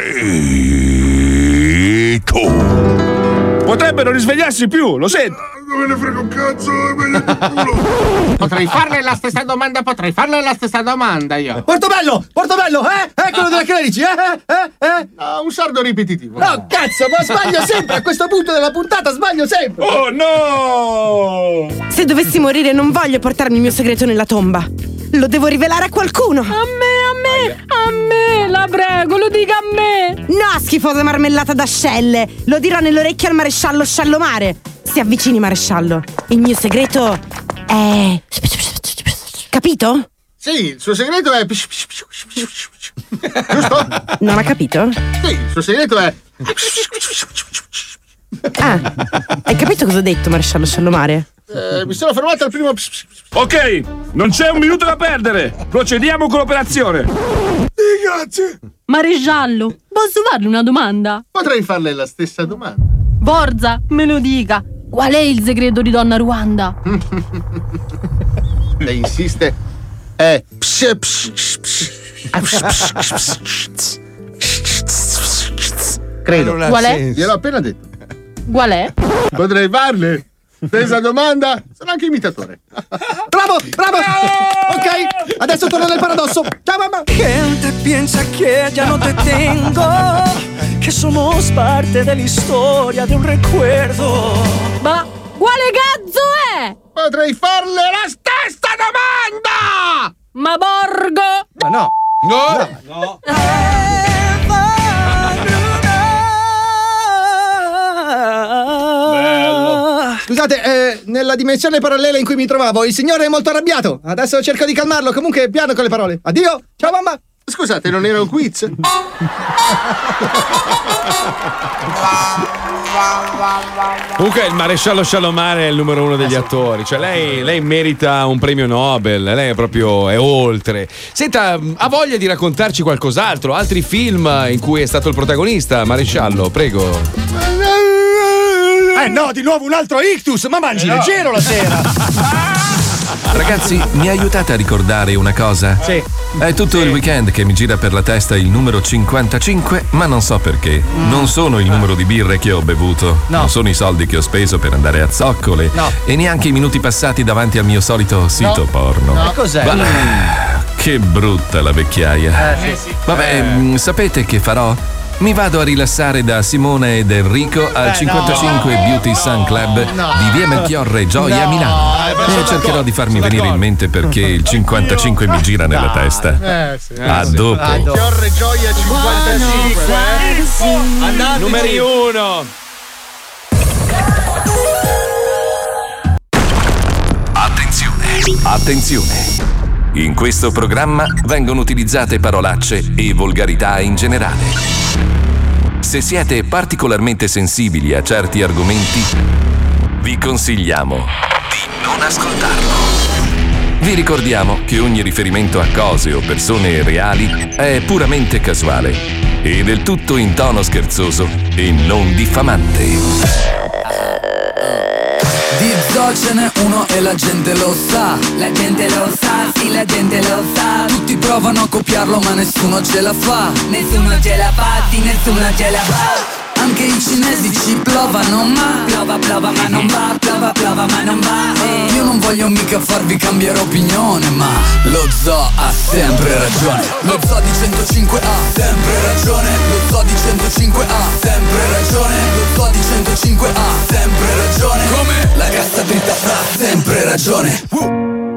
Potrebbero risvegliarsi più, lo sento. me ne frega un cazzo, è meglio di culo. Potrei farle la stessa domanda, potrei farle la stessa domanda io. Portobello! Portobello! Eh? Eh, quello della Clerici! Eh? Eh? Eh? No, un sardo ripetitivo. No, cazzo, ma sbaglio sempre! A questo punto della puntata sbaglio sempre! Oh no! Se dovessi morire non voglio portarmi il mio segreto nella tomba. Lo devo rivelare a qualcuno. A me, a me, a me, la prego, lo dica a me. No, schifosa marmellata d'ascelle. Lo dirò nell'orecchio al maresciallo Sciallomare. Si avvicini, maresciallo. Il mio segreto è... Capito? Sì, il suo segreto è. Giusto? Non ha capito? Sì, il suo segreto è. Ah, hai capito cosa ho detto, maresciallo Sciallomare? Eh, mi sono fermato al primo. Ok, non c'è un minuto da perdere. Procediamo con l'operazione. grazie. Maresciallo, posso farle una domanda? Potrei farle la stessa domanda. Borza, me lo dica. Qual è il segreto di Donna Ruanda? Lei insiste. È. Credo. Qual è? Gliel'ho appena detto. Qual è? Potrei farle. Stessa domanda? Sono anche imitatore. Bravo, bravo! Ok, adesso torno nel paradosso. Ciao mamma! Gente piensa que ya no te tengo, que somos parte de la historia de un recuerdo. Ma quale cazzo è? Potrei farle la stessa domanda! Ma Borgo! Ma no! No! No! Scusate, eh, nella dimensione parallela in cui mi trovavo, il signore è molto arrabbiato. Adesso cerco di calmarlo. Comunque, piano con le parole. Addio! Ciao mamma! Scusate, non era un quiz? Comunque il maresciallo Scialomare è il numero uno degli attori, cioè lei, lei merita un premio Nobel, lei è proprio è oltre. Senta, ha voglia di raccontarci qualcos'altro, altri film in cui è stato il protagonista, maresciallo, prego. Eh no, di nuovo un altro ictus! Ma mangi leggero la sera! Ragazzi, mi aiutate a ricordare una cosa? Sì. È tutto il weekend che mi gira per la testa il numero 55, ma non so perché. Non sono il numero di birre che ho bevuto, No. non sono i soldi che ho speso per andare a zoccole No. e neanche i minuti passati davanti al mio solito sito porno. No. Cos'è? Ma- che brutta la vecchiaia. Eh, sì. Vabbè, mh, sapete che farò? Mi vado a rilassare da Simone ed Enrico al Eh, 55 no. Beauty Sun Club No. di Via Melchiorre Gioia No, Milano. eh, E cercherò di farmi venire in mente perché il 55 mi gira nella testa. Eh, sì. A dopo. Fiorre Gioia 55, eh? Andate Numeri sì. uno. Attenzione! Attenzione! In questo programma vengono utilizzate parolacce e volgarità in generale. Se siete particolarmente sensibili a certi argomenti, vi consigliamo di non ascoltarlo. Vi ricordiamo che ogni riferimento a cose o persone reali è puramente casuale e del tutto in tono scherzoso e non diffamante. Di zoo ce n'è uno e la gente lo sa. La gente lo sa, sì la gente lo sa. Tutti provano a copiarlo ma nessuno ce la fa. Nessuno ce la fa, sì nessuno ce la fa anche i cinesi ci plovano ma Plova, plova ma non va, plova, plova ma non va eh. Io non voglio mica farvi cambiare opinione ma Lo zoo ha sempre ragione. Lo zoo di 105 ha sempre ragione. Lo zoo di 105 ha sempre ragione. Lo zoo di 105 ha sempre ragione. Come? La cassa dritta ha sempre ragione. I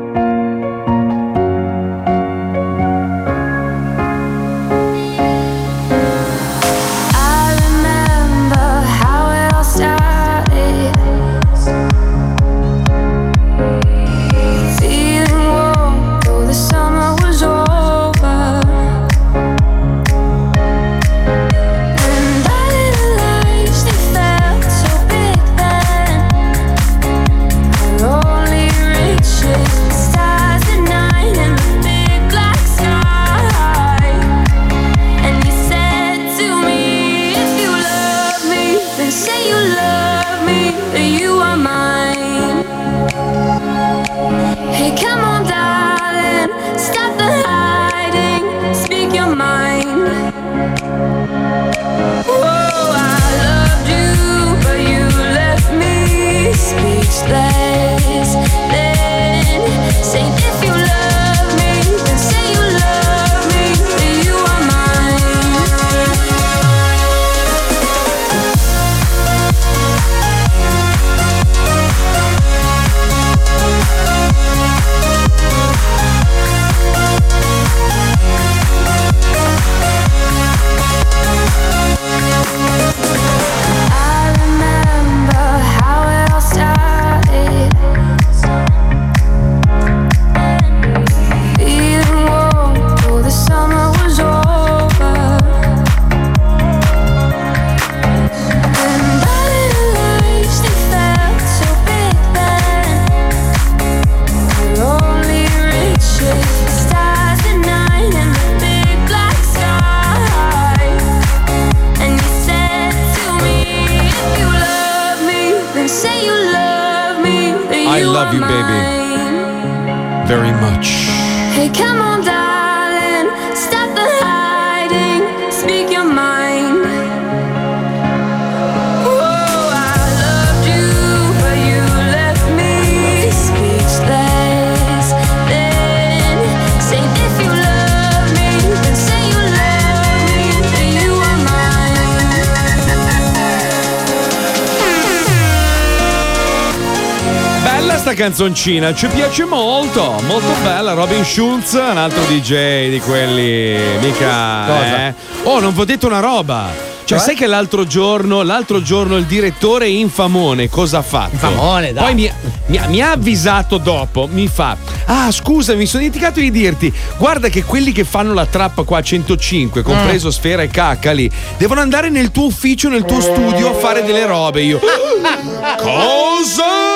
canzoncina, ci piace molto, molto bella. Robin Schulz, un altro DJ di quelli, mica. Cosa? eh? Oh, non vi ho detto una roba. Cioè, sai che l'altro giorno, l'altro giorno il direttore Infamone cosa ha fatto? Infamone, dai. Poi mi, mi ha- mi ha avvisato dopo, mi fa: Ah, scusa, mi sono dimenticato di dirti. Guarda che quelli che fanno la trappa qua a 105, compreso Mm. Sfera e Cacca lì, devono andare nel tuo ufficio, nel tuo studio a fare delle robe. Io. Cosa?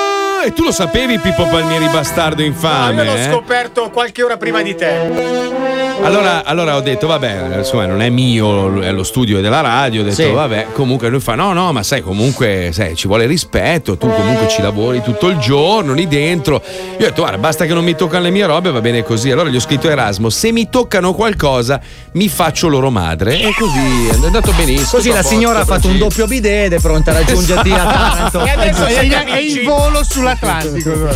E tu lo sapevi, Pippo Palmieri, bastardo No, infame? io l'ho eh? scoperto qualche ora prima di te. Allora, allora ho detto, vabbè, insomma, non è mio, è lo studio della radio. Ho detto, Sì. vabbè, comunque lui fa: no, no, ma sai, comunque sai, ci vuole rispetto. Tu comunque ci lavori tutto il giorno lì dentro. Io ho detto, guarda, basta che non mi toccano le mie robe, va bene così. Allora gli ho scritto Erasmo: se mi toccano qualcosa, mi faccio loro madre. E così è andato benissimo. Così la signora ha fatto un doppio bidet ed è pronta a raggiungerti a Taranto. E adesso è in volo sull'Atlantico.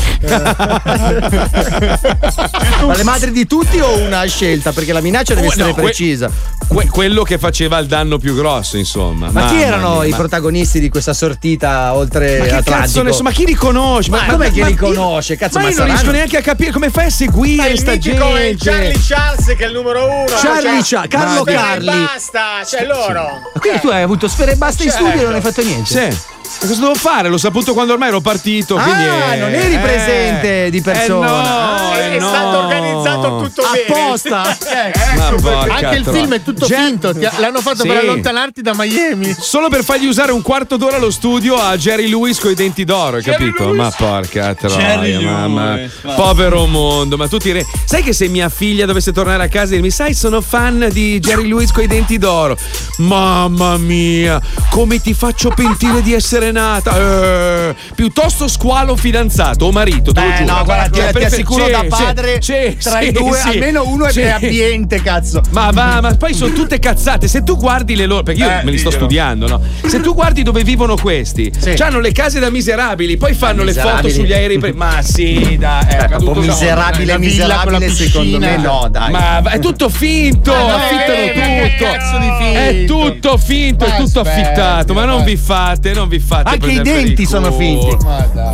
Ma le madri di tutti o una scelta? Perché la minaccia deve essere no, precisa. Que- quello che faceva il danno più grosso, insomma. Ma chi Mamma erano mia, i ma- protagonisti di questa sortita oltre Ma che Atlantico? cazzo ne so, ma chi li conosce? Ma, com'è che li conosce? Cazzo, ma ma io non riesco neanche a capire come fai a seguire sta gente. Charlie Charles che è il numero uno. Charlie cioè, Cha- Carlo Carli. Basta, cioè loro. Ma quindi tu hai avuto sfere e basta in Certo. studio e non hai fatto niente? Sì. E cosa devo fare? L'ho saputo quando ormai ero partito. Ah, quindi, eh, non eri presente di persona. Eh no, è eh no. stato organizzato tutto Apposta. bene. Eh, Ma porca Anche il film è tutto finto. ti- L'hanno fatto Sì. per allontanarti da Miami. Solo per fargli usare un quarto d'ora allo studio a Jerry Lewis con i denti d'oro, hai capito? Ma porca Jerry troia, mamma. Lewis, ma- Povero mondo, ma tu ti re- Sai che se mia figlia dovesse tornare a casa e dirmi, sai, sono fan di Jerry Lewis con i denti d'oro. Mamma mia, come ti faccio pentire di essere nata? Eh, piuttosto squalo fidanzato o marito, te Eh, giuro. no, guarda, ti, ti assicuro sì, da sì, padre sì, tra sì, i due, sì. almeno uno è Sì. ambiente, cazzo. Ma va, ma poi sono tutte cazzate. Se tu guardi le loro. Perché io Eh, me li sto studiando, no? Se tu guardi dove vivono questi, hanno le case da miserabili, poi fanno le foto sugli aerei. pre- Ma sì, dai. È Eh, accaduto proprio no. miserabile, miserabile, secondo me no, dai. Ma è tutto finto, Ma no, affittano eh, ma che tutto. È tutto finto, è tutto affittato. Ma non vi fate, non vi fate. Anche i denti sono finti.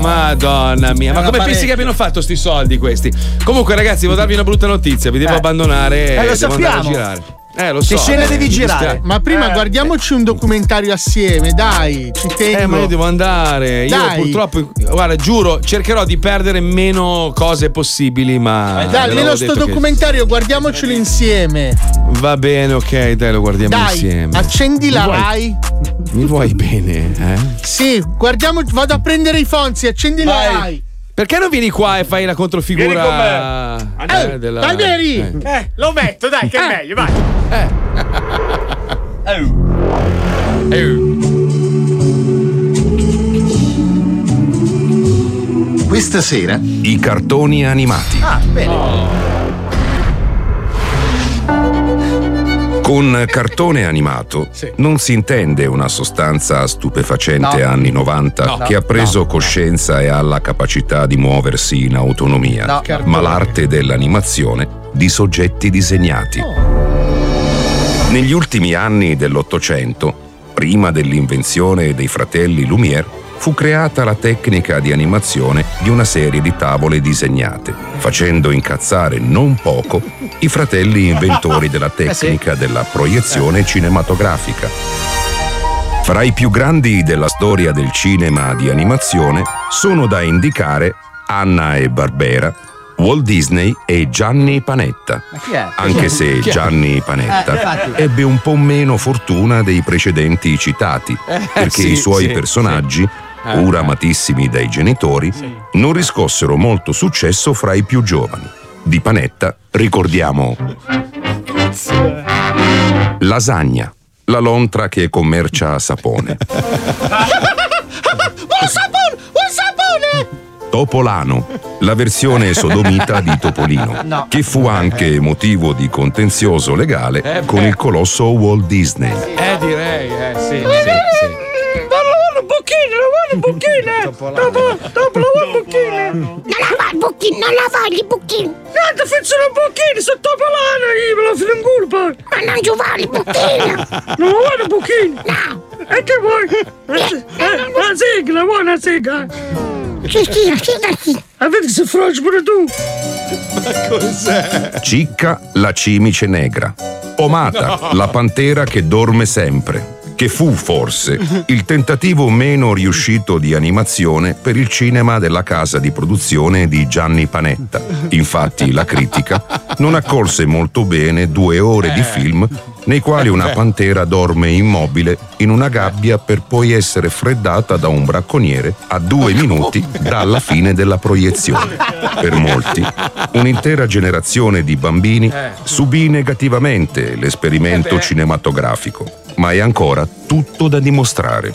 Madonna mia, ma come pensi che abbiano fatto sti soldi questi? Comunque, ragazzi, devo darvi una brutta notizia. Vi devo Eh. abbandonare. Eh, lo devo andare a sappiamo. girare. Eh, lo so. Che scene eh, devi girare? Ma prima Eh. guardiamoci un documentario assieme, dai, ci tengo. Eh, ma io devo andare. Io Dai. purtroppo, guarda, giuro, cercherò di perdere meno cose possibili, ma. Dai, almeno sto detto che- documentario, guardiamocelo insieme. Va bene, ok, dai, lo guardiamo Dai, insieme. accendi la Mi vuoi- Rai. Mi vuoi bene, eh? Sì, guardiamo, vado a prendere i Fonzi, accendi la Vai. Rai. Perché non vieni qua e fai la controfigura Vieni con eh, Eh, della- Palmieri! eh. Eh, lo metto, dai, che è meglio, vai. Questa sera i cartoni animati. Ah, bene. Con cartone animato non si intende una sostanza stupefacente No. anni 90 No. che ha preso No. coscienza e ha la capacità di muoversi in autonomia, No. ma l'arte dell'animazione di soggetti disegnati. Negli ultimi anni dell'Ottocento, prima dell'invenzione dei fratelli Lumière, fu creata la tecnica di animazione di una serie di tavole disegnate, facendo incazzare non poco i fratelli inventori della tecnica della proiezione cinematografica. Fra i più grandi della storia del cinema di animazione sono da indicare Anna e Barbera, Walt Disney e Gianni Panetta. Anche se? Gianni Eh, Panetta infatti. ebbe un po' meno fortuna dei precedenti citati, Eh, perché sì, i suoi sì, personaggi, Eh. Pur amatissimi dai genitori, non riscossero molto successo fra i più giovani. Di Panetta ricordiamo Lasagna, la lontra che commercia sapone. Un sapone! Un sapone! Topolano, la versione sodomita di Topolino, No. che fu anche motivo di contenzioso legale Eh, con il colosso Walt Disney. Eh, direi, eh, sì, sì, bocchine. Dopo, dopo lavoro bocchine. Non lavare i bocchini, non lavare i bocchini. Niente, faccio i bocchini, sono topolano, io me lo filo in culpa. Ma non giovare i bocchini. Non vuoi i bocchini? No. E che vuoi? Eh, una sigla, vuoi una sigla? Sì, sì, sì, sì. E vedi se froggi pure tu. Ma cos'è? Cicca, la cimice negra. Omata, No. la pantera che dorme sempre. Che fu forse il tentativo meno riuscito di animazione per il cinema della casa di produzione di Gianni Panetta. Infatti la critica non accolse molto bene due ore di film nei quali una pantera dorme immobile in una gabbia per poi essere freddata da un bracconiere a due minuti dalla fine della proiezione. Per molti, un'intera generazione di bambini subì negativamente l'esperimento cinematografico, ma è ancora tutto da dimostrare.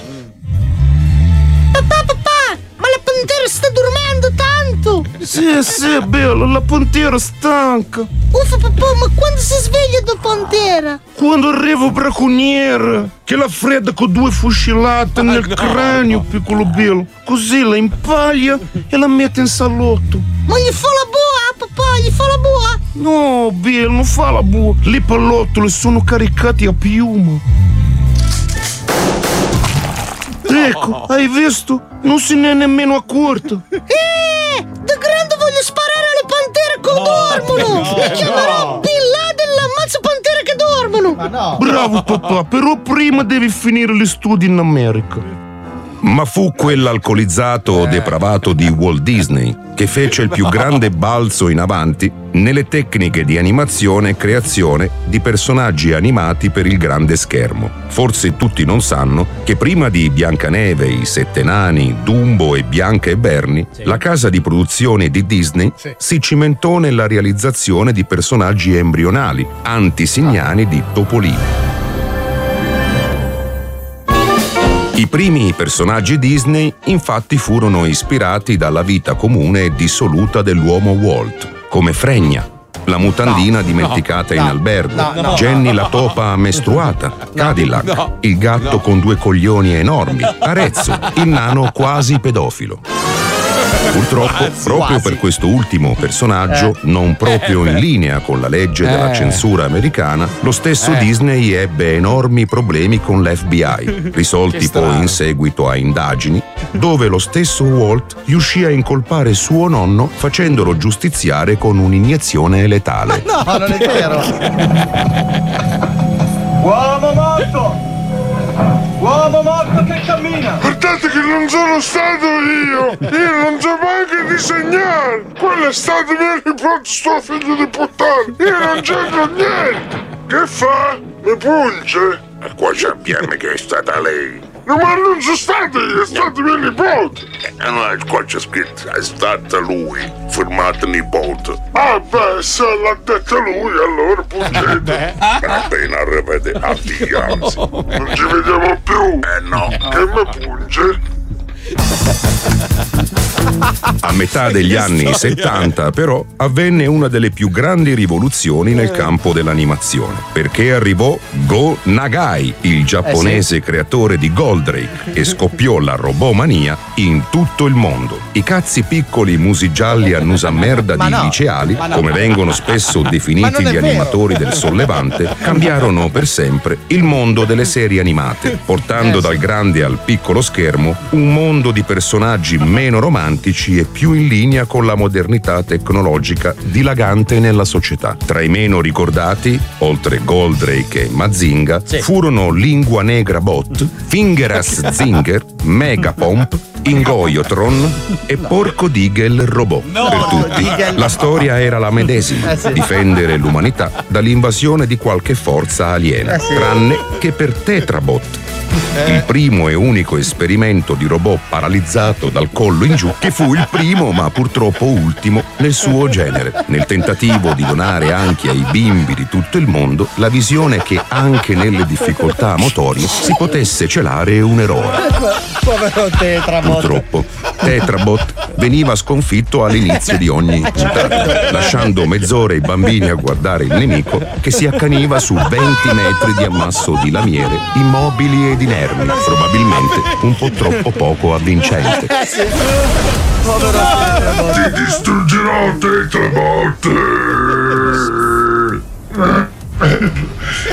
Papà, papà, ma la pantera sta dormendo tanto. Sì, sì, bello, la pantera stanca. Uffa, papà, ma quando si sveglia da pantera? Quando arriva il bracconiere, che la fredda con due fucilate nel cranio, piccolo bello. Così la impaglia e la mette in salotto. Ma gli fa la boa, papà, gli fa la boa. No, bello, non fa la bua. Le pallottole sono caricate a piuma. Ecco, hai visto? Non se ne è nemmeno accorto. Eh, da grande voglio sparare alle pantere che dormono. Mi chiamerò Bin Laden l'ammazza pantere che dormono. Bravo papà, però prima devi finire gli studi in America. Ma fu quell'alcolizzato depravato di Walt Disney che fece il più grande balzo in avanti nelle tecniche di animazione e creazione di personaggi animati per il grande schermo. Forse tutti non sanno che prima di Biancaneve, i Sette Nani, Dumbo e Bianca e Bernie, la casa di produzione di Disney si cimentò nella realizzazione di personaggi embrionali, antisignani di Topolino. I primi personaggi Disney infatti furono ispirati dalla vita comune e dissoluta dell'uomo Walt, come Fregna, la mutandina dimenticata in albergo, no, no, Jenny no. la topa mestruata, Cadillac, il gatto con due coglioni enormi, Arezzo, il nano quasi pedofilo. Purtroppo, proprio per questo ultimo personaggio, non proprio in linea con la legge della Eh. censura americana, lo stesso Eh. Disney ebbe enormi problemi con l'FBI, risolti poi in seguito a indagini, dove lo stesso Walt riuscì a incolpare suo nonno facendolo giustiziare con un'iniezione letale. No, non è vero. Uomo morto! Uomo morto che cammina! Guardate che non sono stato io! Io non so neanche disegnare! Quello è stato mio nipote, sto figlio di puttana! Io non c'entro niente! Che fa? Mi punge? E qua sappiamo che è stata lei. Stato io, è stato mio nipote! E no, qua c'è scritto, è stata lui, firmato nipote. Ah beh, se l'ha detto lui, allora pungete! Va bene, arrivederci, addio, anzi. Non ci vediamo più! Eh no! Che mi punge? A metà degli anni 70, però, avvenne una delle più grandi rivoluzioni nel campo dell'animazione, perché arrivò Go Nagai, il giapponese creatore di Goldrake, e scoppiò la robomania in tutto il mondo. I cazzi piccoli musigialli annusa merda Ma di liceali, come vengono spesso definiti gli animatori del sollevante, cambiarono per sempre il mondo delle serie animate, portando Eh, dal grande al piccolo schermo un mondo di personaggi meno romantici e più in linea con la modernità tecnologica dilagante nella società. Tra i meno ricordati, oltre Goldrake e Mazinga, furono Lingua Negra Bot, Fingeras Zinger, Megapomp, Ingoiotron e Porco Digel Robot. per tutti, Digel. la storia era la medesima, Eh sì. difendere l'umanità dall'invasione di qualche forza aliena, Eh sì. tranne che per Tetrabot, il primo e unico esperimento di robot paralizzato dal collo in giù, che fu il primo ma purtroppo ultimo nel suo genere, nel tentativo di donare anche ai bimbi di tutto il mondo la visione che anche nelle difficoltà motorie si potesse celare un eroe. Povero Tetrabot. Purtroppo, Tetrabot veniva sconfitto all'inizio di ogni puntata, lasciando mezz'ora i bambini a guardare il nemico che si accaniva su 20 metri di ammasso di lamiere, immobili ed inermi, probabilmente un po' troppo poco avvincente. Ti distruggerò, Tetrabot!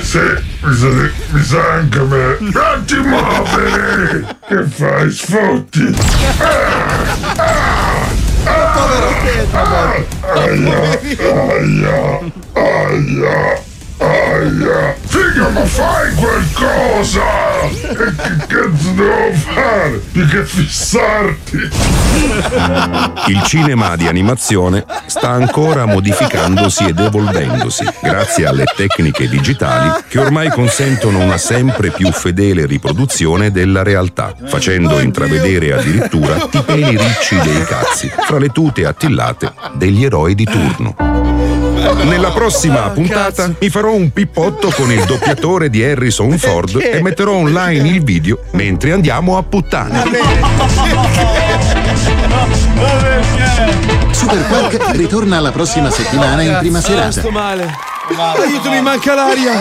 Sì, mi sa, mi sa anche me. Non ti muovere! Che fai, sfotti? Povero Tetrabot. Aia, aia, aia, aia. Figa, ma fai qualcosa! E che cazzo devo fare? Di che fissarti? Il cinema di animazione sta ancora modificandosi ed evolvendosi grazie alle tecniche digitali che ormai consentono una sempre più fedele riproduzione della realtà, facendo intravedere addirittura i peli ricci dei cazzi fra le tute attillate degli eroi di turno. Nella prossima puntata mi farò un pippotto con il doppiatore di Harrison Ford e metterò online il video mentre andiamo a puttane. Super Quark ritorna la prossima settimana in prima serata. Sto male. Aiuto, mi manca l'aria.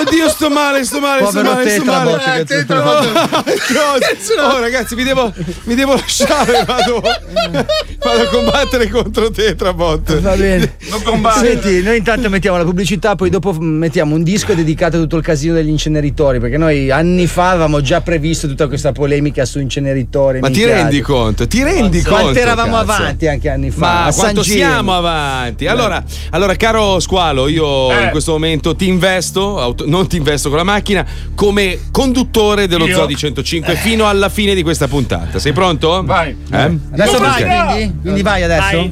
Oddio, sto male, sto male, sto Povero male, sto male. Tetrabot, che Eh, Tetrabot. Cosa? Oh, ragazzi, mi devo, mi devo lasciare. Vado, vado a combattere contro Tetrabot. Va bene. Senti, noi intanto mettiamo la pubblicità, poi dopo mettiamo un disco dedicato a tutto il casino degli inceneritori. Perché noi anni fa avevamo già previsto tutta questa polemica su inceneritori. Ma ti rendi conto? Ti rendi Quanto conto? eravamo cazzo? avanti anche anni fa. Ma San quanto siamo avanti? Allora, allora, caro Squalo, io Eh. in questo momento ti investo, auto- non ti investo con la macchina, come conduttore dello Io? Zodi 105 fino alla fine di questa puntata. Sei pronto? Vai. Eh? Adesso vai, quindi? Quindi vai adesso?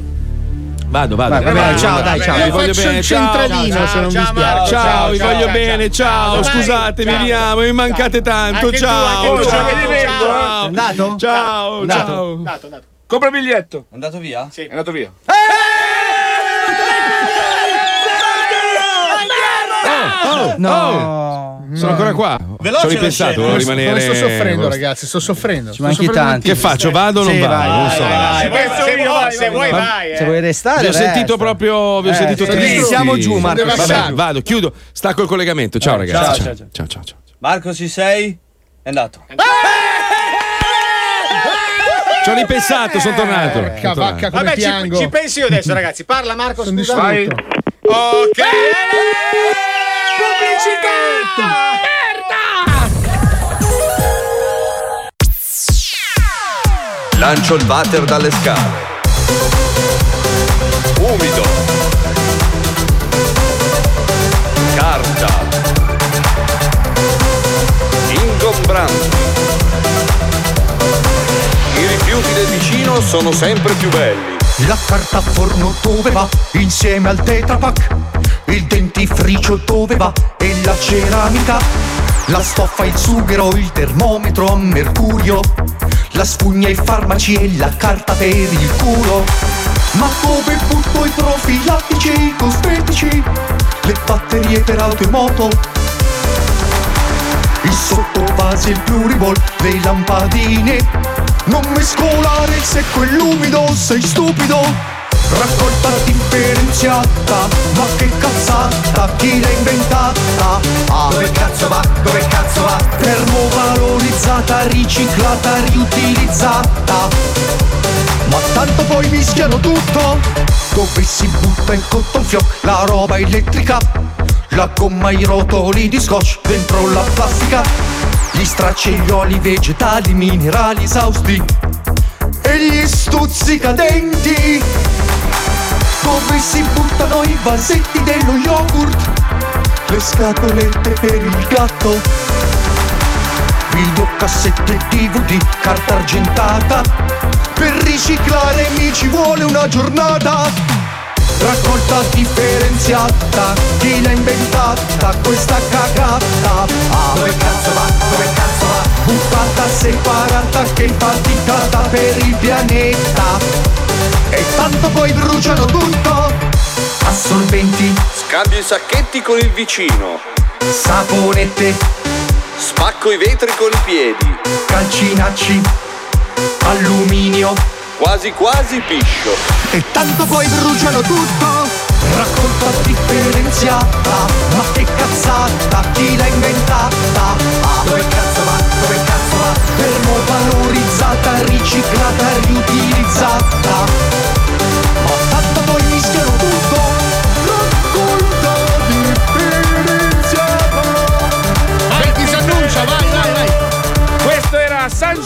Vado, vado. Vai, va bene, ciao, dai, ciao. Vi Io voglio bene, ciao. centralino, ciao, se non mi ciao, spiace. Ciao, Ciao, vi ciao, voglio ciao, bene, ciao. ciao. Scusatemi, Ciao. vi amo, mi mancate tanto. Ciao, ciao, ciao. Andato? Ciao, ciao. Andato, andato. Compra il biglietto. È andato via? Sì. È andato via. Oh, No. Sono ancora qua. Veloce Ci ho ripensato, volevo Come- rimanere. sto soffrendo, ragazzi, sto soffrendo. Ci manchi tanti. Che faccio? Vado o non Sì, vado? vai, non so. vai, Se vuoi, vai. Se eh. vuoi restare, Vi ho sentito proprio. Vi ho Eh, sentito sì, tristi. siamo giù, Marco. Vabbè, vado, chiudo. Stacco il collegamento. Ciao, Eh, ragazzi. ciao, Ciao, ciao. Marco, ci sei? È andato. Ci ho ripensato, sono tornato. Sono Porca tornato. vacca, come Vabbè, ci, piango. ci pensi io adesso, ragazzi. Parla Marco, Sono scusa. Ok. Pubblicità! Lancio il water dalle scale. Umido. Carta. Ingombrante. I rifiuti del vicino sono sempre più belli. La carta a forno dove va insieme al tetrapack? Il dentifricio dove va e la ceramica? La stoffa, il sughero, il termometro a mercurio? La spugna, i farmaci e la carta per il culo? Ma dove butto i profilattici, i cosmetici? Le batterie per auto e moto? Il sottovasi, il pluriball, le lampadine Non mescolare il secco e l'umido, sei stupido Raccolta differenziata, ma che cazzata, chi l'ha inventata? Ah, dove cazzo va, dove cazzo va? Termovalorizzata, riciclata, riutilizzata. Ma tanto poi mischiano tutto. Dove si butta in cotton fioc la roba elettrica. La gomma, i rotoli di scotch dentro la plastica. Gli stracci gli oli vegetali, minerali esausti. E gli stuzzicadenti Dove si buttano i vasetti dello yogurt? Le scatolette per il gatto. Videocassette DVD, carta argentata. Per riciclare mi ci vuole una giornata. Raccolta differenziata Chi l'ha inventata? Questa cagata. Ah, Dove cazzo va, dove cazzo va? Bucata separata che faticata per il pianeta. Tanto poi bruciano tutto, assorbenti, Scambio i sacchetti con il vicino. saponette, Spacco i vetri con i piedi. calcinacci, alluminio. Quasi quasi piscio. E tanto poi bruciano tutto, raccolta differenziata. Ma che cazzata, chi l'ha inventata? Ah, dove cazzo va, dove cazzo va? Termovalorizzata, riciclata, riutilizzata.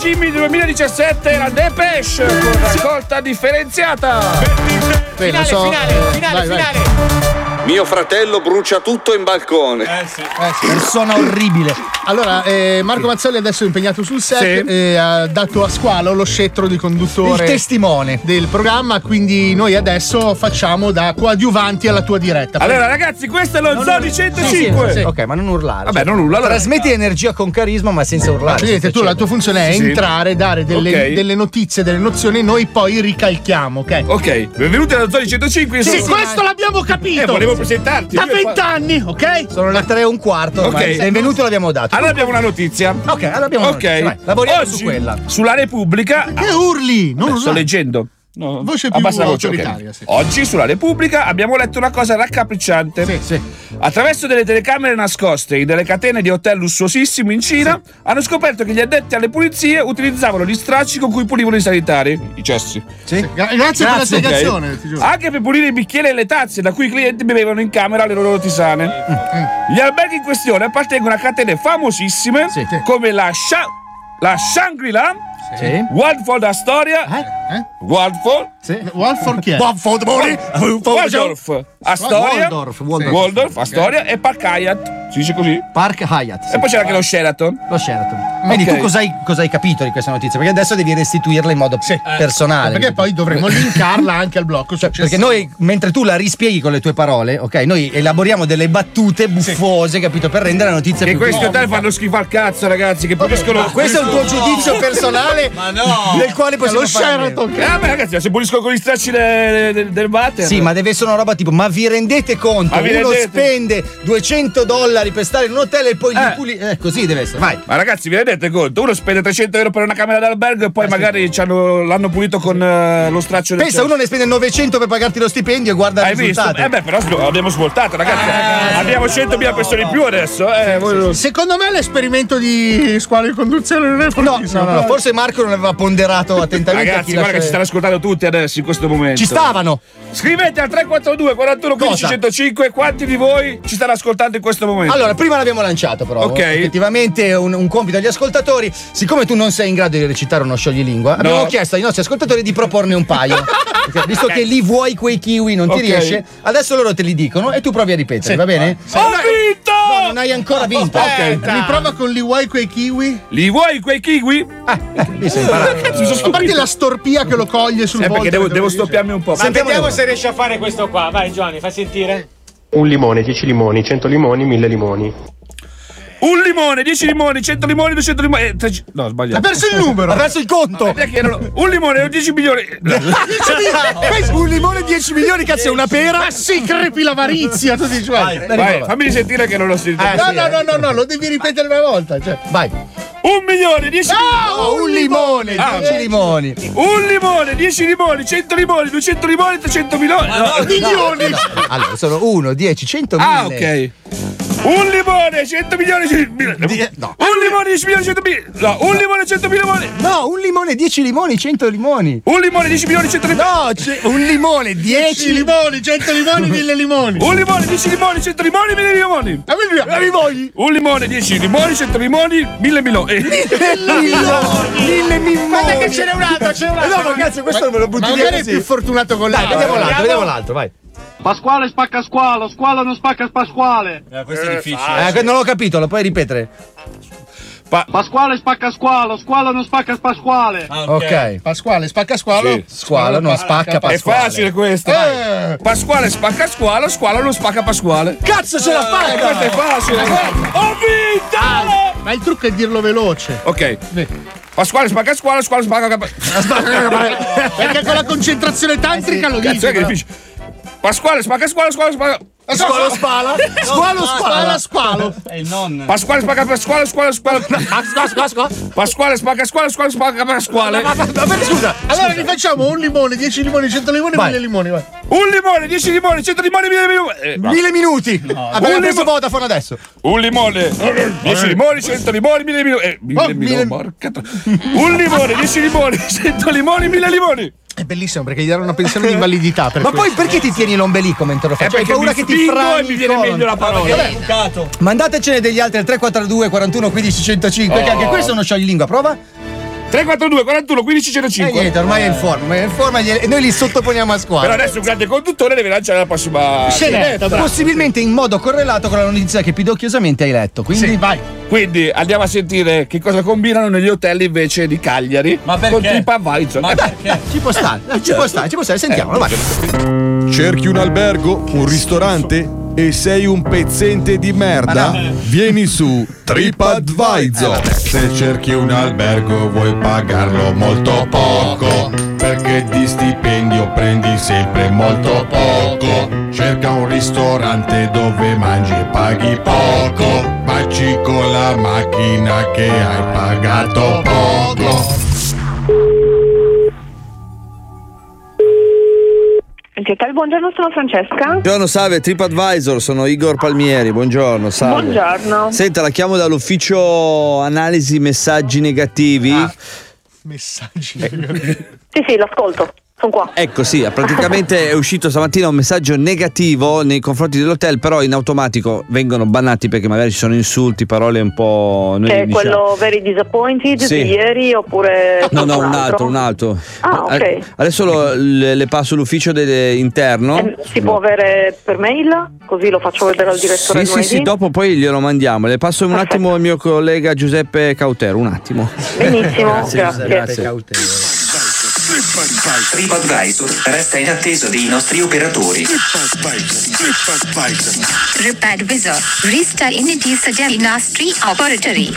Jimmy 2017, era Depeche con raccolta differenziata. Bene, Finale, so, finale, eh, finale, vai, vai. Mio fratello brucia tutto in balcone. Persona orribile. Allora, eh, Marco Mazzoli adesso è impegnato sul set Sì. e ha dato a squalo lo scettro di conduttore. Il testimone. Del programma, quindi noi adesso facciamo da coadiuvanti alla tua diretta. Allora, ragazzi, questo è lo Zodi 105. Sì, sì. Ok, ma non urlare. Vabbè, non urla, allora. Trasmetti energia con carisma, ma senza urlare. Vedete, senza tu la tua funzione è Sì, sì. entrare, dare delle, Ok. delle notizie, delle nozioni, noi poi ricalchiamo, ok? Ok, benvenuti allo Zodi 105. io Sì, questo l'abbiamo capito! Eh, volevo presentarti. Da vent'anni, ok? Sono le tre e un quarto. Ok. ormai. Benvenuto, l'abbiamo dato. Allora abbiamo una notizia. Ok, allora abbiamo una Ok. notizia, vai, lavoriamo Oggi, su quella. Sulla Repubblica. Che urli? Non Beh, sto leggendo. No, Voce più la voce, ok. autoritaria, sì. Oggi sulla Repubblica abbiamo letto una cosa raccapricciante. Attraverso delle telecamere nascoste in delle catene di hotel lussuosissimi in Cina hanno scoperto che gli addetti alle pulizie utilizzavano gli stracci con cui pulivano i sanitari, i cessi. Gra- Grazie, per la spiegazione. giuro. Anche per pulire i bicchieri e le tazze da cui i clienti bevevano in camera le loro tisane. Gli alberghi in questione appartengono a catene famosissime come la, Sha- la Shangri-La, Sì. Waldford Astoria, Eh? Waldford, Walford chi è? Waldford, Mori. Waldorf, Astoria, Waldorf, Waldorf. Waldorf, Astoria e Park Hyatt. Si dice così? Park Hyatt. sì. E poi c'era anche lo Sheraton. Lo Sheraton. Quindi Ok. tu cosa hai, cosa hai capito di questa notizia? Perché adesso devi restituirla in modo personale. Perché poi dovremo linkarla anche al blocco Cioè, perché noi, mentre tu la rispieghi con le tue parole, ok, noi elaboriamo delle battute buffose, capito, per rendere la notizia Che più questi hotel fanno schifo al cazzo, ragazzi. Che puliscono. Ma questo è un tuo giudizio personale del quale possiamo Lo fare a meno. Sheraton. Eh, beh, ragazzi, ma se puliscono con gli stracci de- de- del water. Sì, ma deve essere una roba tipo, ma vi rendete conto? Ma vi Uno rendete? spende 200 dollari per stare in un hotel e poi gli Eh. puli. Eh, così deve essere. Vai. Ma ragazzi, vi rendete conto? Uno spende 300 euro per una camera d'albergo e poi magari c'hanno- l'hanno pulito con eh, lo straccio del Pensa, uno ne spende 900 per pagarti lo stipendio e guarda Hai il visto? risultato. Eh beh, però abbiamo svoltato, ragazzi. Abbiamo 100.000 persone in più adesso. Eh, voi- Secondo me l'esperimento di squalo di conduzione non è No, fortissimo. no, no, forse Marco non aveva ponderato attentamente Ragazzi, guarda che ci stanno ascoltando tutti adesso in questo momento. Ci stavano. Scrivete al 342 41 15 Cosa? 105 quanti di voi ci stanno ascoltando in questo momento. Allora, prima l'abbiamo lanciato, però. Ok. Effettivamente è un, un compito agli ascoltatori. Siccome tu non sei in grado di recitare uno scioglilingua, abbiamo chiesto ai nostri ascoltatori di proporne un paio. Perché visto che lì vuoi quei kiwi, non ti Ok. riesce, adesso loro te li dicono e tu provi a ripetere, va bene? Ho vinto! No, non hai ancora vinto. Ok, mi prova con li vuoi quei kiwi? Li vuoi quei kiwi? Mi sei imparato. A parte la storpia che lo coglie sul Eh, volto. perché devo, devo dice. stoppiarmi un po'. Ma vediamo se riesci a fare questo qua. Vai, Giovanni, fai sentire. Un limone, 10 limoni, 100 limoni, 1000 limoni. Un limone, 10 limoni, 100 limoni, 200 limoni. eh, tre- No, sbagliato. Ha perso il numero. Ha perso il conto. Erano un limone, 10 milioni. un limone 10 milioni, cazzo, è una pera. Ma sì, crepi l'avarizia. Tu dici, guarda. Vai, fammi sentire che non l'ho sentito. No, no, no, no, no, lo devi ripetere una volta. Cioè. Vai. Un milione, 10 Oh, un limone, Ah, 10 limoni. Un limone, 10 limoni, 100 limoni, 200 limoni, 300 milioni. No, Milioni. Allora, sono 1, 10, 100 Ah, mille. ok. Un limone, 100 milioni, 100 milioni. no. Un limone, 10 milioni, 100 milioni. No, un limone, 100 milioni. No, un limone, 10 limoni, 100 limoni. Un limone, 10 milioni, 100 limoni. No, c'è un limone, 10 10 limoni, 100 limoni, 1000 limoni. Un limone, 10 limoni, 100 limoni, 1000 limoni. Quindi- limoni. Un limone, 10 limoni, 100 limoni, 1000 miloni. Eh, Mille limoni. Guarda che ce n'è un altro, ce n'è un Eh altro. No, ragazzi, questo non me lo butti Ma via magari è più fortunato con l'altro. vediamo l'altro, vediamo l'altro, vai. Pasquale spacca squalo, squalo non spacca Pasquale. questo è difficile. Eh, non l'ho capito, lo puoi ripetere? Pasquale spacca squalo, squalo non spacca Pasquale. Ok. Pasquale, spacca squalo. Sì. Squalo non spacca È Pasquale. facile questo. Eh. Pasquale spacca squalo, squalo non spacca Pasquale. Cazzo ce l'ha Eh, questo è fatta! facile. Ho vinto! Ma il trucco è dirlo veloce. Ok. Pasquale spacca squalo, squalo spacca Perché con la concentrazione tantrica lo Cazzo dici. è che è però. difficile. Pasquale spacca squalo, squalo spacca. Squalo spala. Squalo spala, squalo. È il nonno. Pasquale spacca Pasquale, squalo, squalo. Pasquale spacca squalo, squalo spacca Pasquale. Ma, ma- ma- ma- scusa, allora li facciamo un limone, 10 limoni, 100 limoni, Vai. 1000 limoni. Vai. Un limone, 10 limoni, 100 limoni, 1000 limoni. Eh, no. Mille minuti. Abbiamo Un preso limo- Vodafone adesso. Un limone, 10 limoni, 100 limoni, 1000 limoni. Eh, 1000 Oh, limoni, mille- porca Un limone, 10 limoni, 100 limoni, 1000 limoni. È bellissimo perché gli danno una pensione di invalidità. Per Ma poi questo. perché ti tieni l'ombelico mentre lo Eh, faccio? Hai perché paura che ti frani e mi viene colon. meglio la parola. Vabbè, Mandatecene degli altri al 342 41 15 105 che Oh. anche questo è uno scioglilingua. Prova. 342 41 15 E 105. niente, ormai è in forma, è in forma e noi li sottoponiamo a squadra. Però adesso un grande conduttore deve lanciare la prossima Scenetta, possibilmente in modo correlato con la notizia che pidocchiosamente hai letto. Quindi Sì. vai. Quindi andiamo a sentire che cosa combinano negli hotel invece di Cagliari. Ma perché? Con TripAdvisor. Ma Eh, perché? Ci può stare, eh, ci può stare, ci può stare, sentiamolo, vai. Cerchi un albergo, un ristorante e sei un pezzente di merda? Ah, no. Vieni su TripAdvisor. Se cerchi un albergo vuoi pagarlo molto poco, perché di stipendio prendi sempre molto poco. Cerca un ristorante dove mangi e paghi poco, baci con la macchina che hai pagato poco. Hotel, buongiorno, sono Francesca. Buongiorno, salve, TripAdvisor, sono Igor Palmieri, buongiorno, salve. Buongiorno. Senta, la chiamo dall'ufficio analisi messaggi negativi. Ah. Messaggi. Sì, sì, l'ascolto. Sono qua. Ecco sì, praticamente è uscito stamattina un messaggio negativo nei confronti dell'hotel, però in automatico vengono bannati perché magari ci sono insulti, parole un po'... noi Che è diciamo- quello very disappointed Sì. di ieri oppure. No, no, un altro, un altro. Ah, ok. Eh, Adesso lo- le, le passo l'ufficio de- interno. Eh, Si può avere per mail? Così lo faccio vedere al direttore Sì, sì, lunedì. sì, dopo poi glielo mandiamo. Le passo un attimo al mio collega Giuseppe Cautero, un attimo. Benissimo, Grazie, grazie. grazie. TripAdvisor resta in attesa dei nostri operatori. TripAdvisor resta in attesa dei nostri operatori.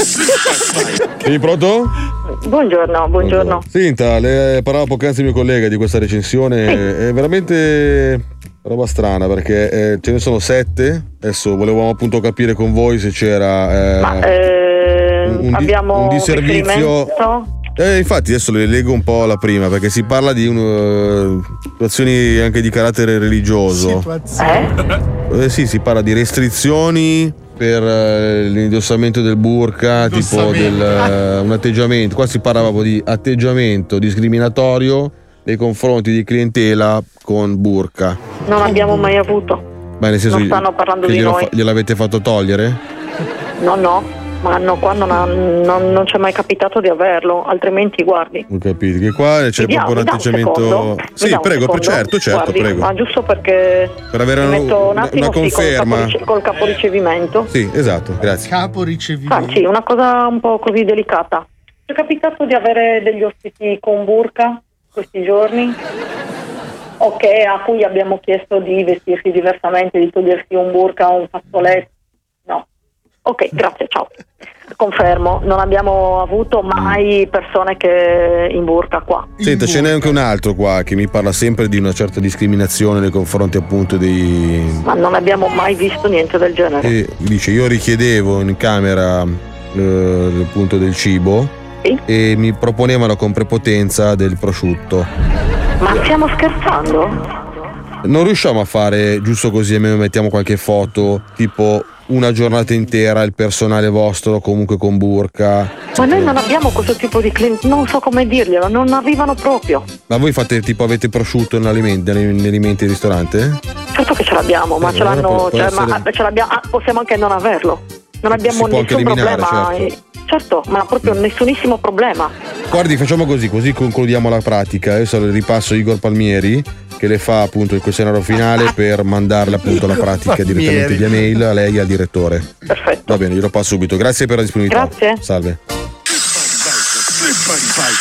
Sei pronto? Buongiorno, buongiorno. Senta, le parlava poc'anzi il mio collega di questa recensione, è veramente roba strana perché eh, ce ne sono sette, adesso volevamo appunto capire con voi se c'era eh, Ma eh, un, di- abbiamo un disservizio... Eh, infatti adesso le leggo un po' la prima perché si parla di un, eh, situazioni anche di carattere religioso. Eh sì, si parla di restrizioni per eh, l'indossamento del burka, tipo del, eh, un atteggiamento, qua si parla proprio di atteggiamento discriminatorio nei confronti di clientela con burka. Non abbiamo mai avuto. Beh, nel senso Non stanno parlando di glielo noi. gliel'avete fatto togliere? No, no, ma no, qua non, ha- non, non ci è mai capitato di averlo, altrimenti guardi. Ho capito, che qua c'è dia- proprio un un atteggiamento. sì, un prego, secondo? certo, certo, Guardi, prego. Ma giusto perché Per avere una- metto un una- attimo una sì, col, conferma. caporice- col caporicevimento. Sì, esatto, grazie. Capo ricevimento. Ah, sì, una cosa un po' così delicata. Ci è capitato di avere degli ospiti con burka questi giorni? Ok, a cui abbiamo chiesto di vestirsi diversamente, di togliersi un burka o un fazzoletto. Ok, grazie, ciao. Confermo, non abbiamo avuto mai persone che in burka qua. Senta, ce n'è anche un altro qua che mi parla sempre di una certa discriminazione nei confronti appunto dei. Ma non abbiamo mai visto niente del genere. E dice: Io richiedevo in camera eh, il punto del cibo e mi proponevano con prepotenza del prosciutto. Ma stiamo scherzando? Non riusciamo a fare giusto così, almeno mettiamo qualche foto, tipo una giornata intera il personale vostro comunque con burka. Ma noi non abbiamo questo tipo di clienti, non so come dirglielo, non arrivano proprio. Ma voi fate tipo avete prosciutto negli alimenti del ristorante? Certo che ce l'abbiamo, ma Eh, ce l'hanno, può- può cioè, ma essere- ce l'abbiamo, ah, possiamo anche non averlo. Non abbiamo Si nessun problema. certo. eh, certo, ma proprio nessunissimo problema. Guardi, facciamo così, così concludiamo la pratica. Adesso ripasso Igor Palmieri che le fa appunto il questionario finale per mandarle appunto la pratica Palmieri. direttamente via mail a lei e al direttore. Perfetto. Va bene, glielo passo subito. Grazie per la disponibilità. Grazie. Salve.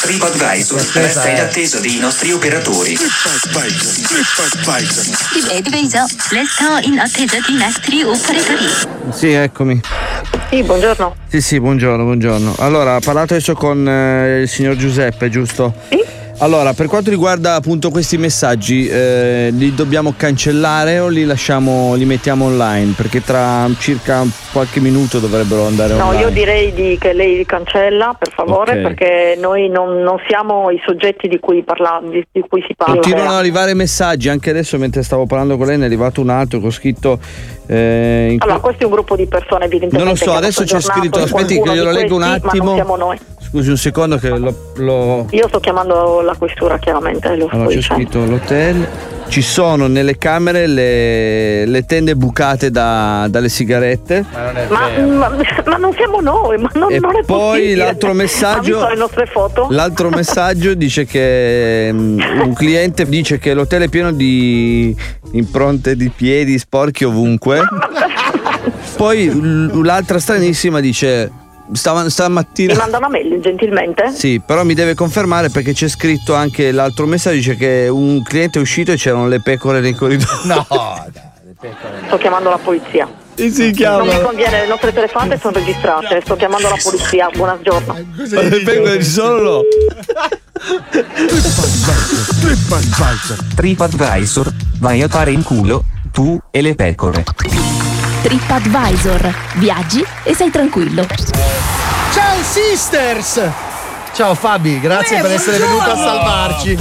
TripAdvisor resta in attesa dei nostri operatori. TripAdvisor resta in attesa dei nostri operatori. Sì, eccomi. Sì, buongiorno. Sì, sì, buongiorno, buongiorno. Allora, ha parlato adesso con eh, il signor Giuseppe, giusto? Sì. Allora, per quanto riguarda appunto questi messaggi, eh, li dobbiamo cancellare o li lasciamo, li mettiamo online? Perché tra circa qualche minuto dovrebbero andare No, online. io direi di- che lei li cancella, per favore, Ok. perché noi non, non siamo i soggetti di cui, parla, di, di cui si parla. Continuano ad arrivare messaggi, anche adesso mentre stavo parlando con lei ne è arrivato un altro che ho scritto... eh, in Allora, questo è un gruppo di persone evidentemente. Non lo so, adesso c'è scritto, aspetti che glielo leggo un attimo. Scusi un secondo che lo... lo- Io sto chiamando la questura, chiaramente, lo Allora c'è dicendo. scritto l'hotel. Ci sono nelle camere le, le tende bucate da- dalle sigarette. Ma, ma- ma non siamo noi, ma non, E non è poi possibile. l'altro Ha messaggio- visto le nostre foto? L'altro messaggio dice che mm, un cliente dice che l'hotel è pieno di impronte di piedi sporchi ovunque. Poi l'altra stranissima dice stava- stamattina Mi manda una mail, gentilmente? Sì, però mi deve confermare perché c'è scritto anche l'altro messaggio dice che un cliente è uscito e c'erano le pecore nei corridoi. No, Sto chiamando la polizia. E si chiama. Non mi conviene, le nostre telefonate sono registrate. Sto chiamando la polizia. Buongiorno. Le pecore ci sono no? TripAdvisor, vai a fare in culo, tu e le pecore. TripAdvisor. Viaggi e sei tranquillo. Ciao sisters! Ciao Fabi, grazie Eh, per essere buongiorno. venuto a salvarci.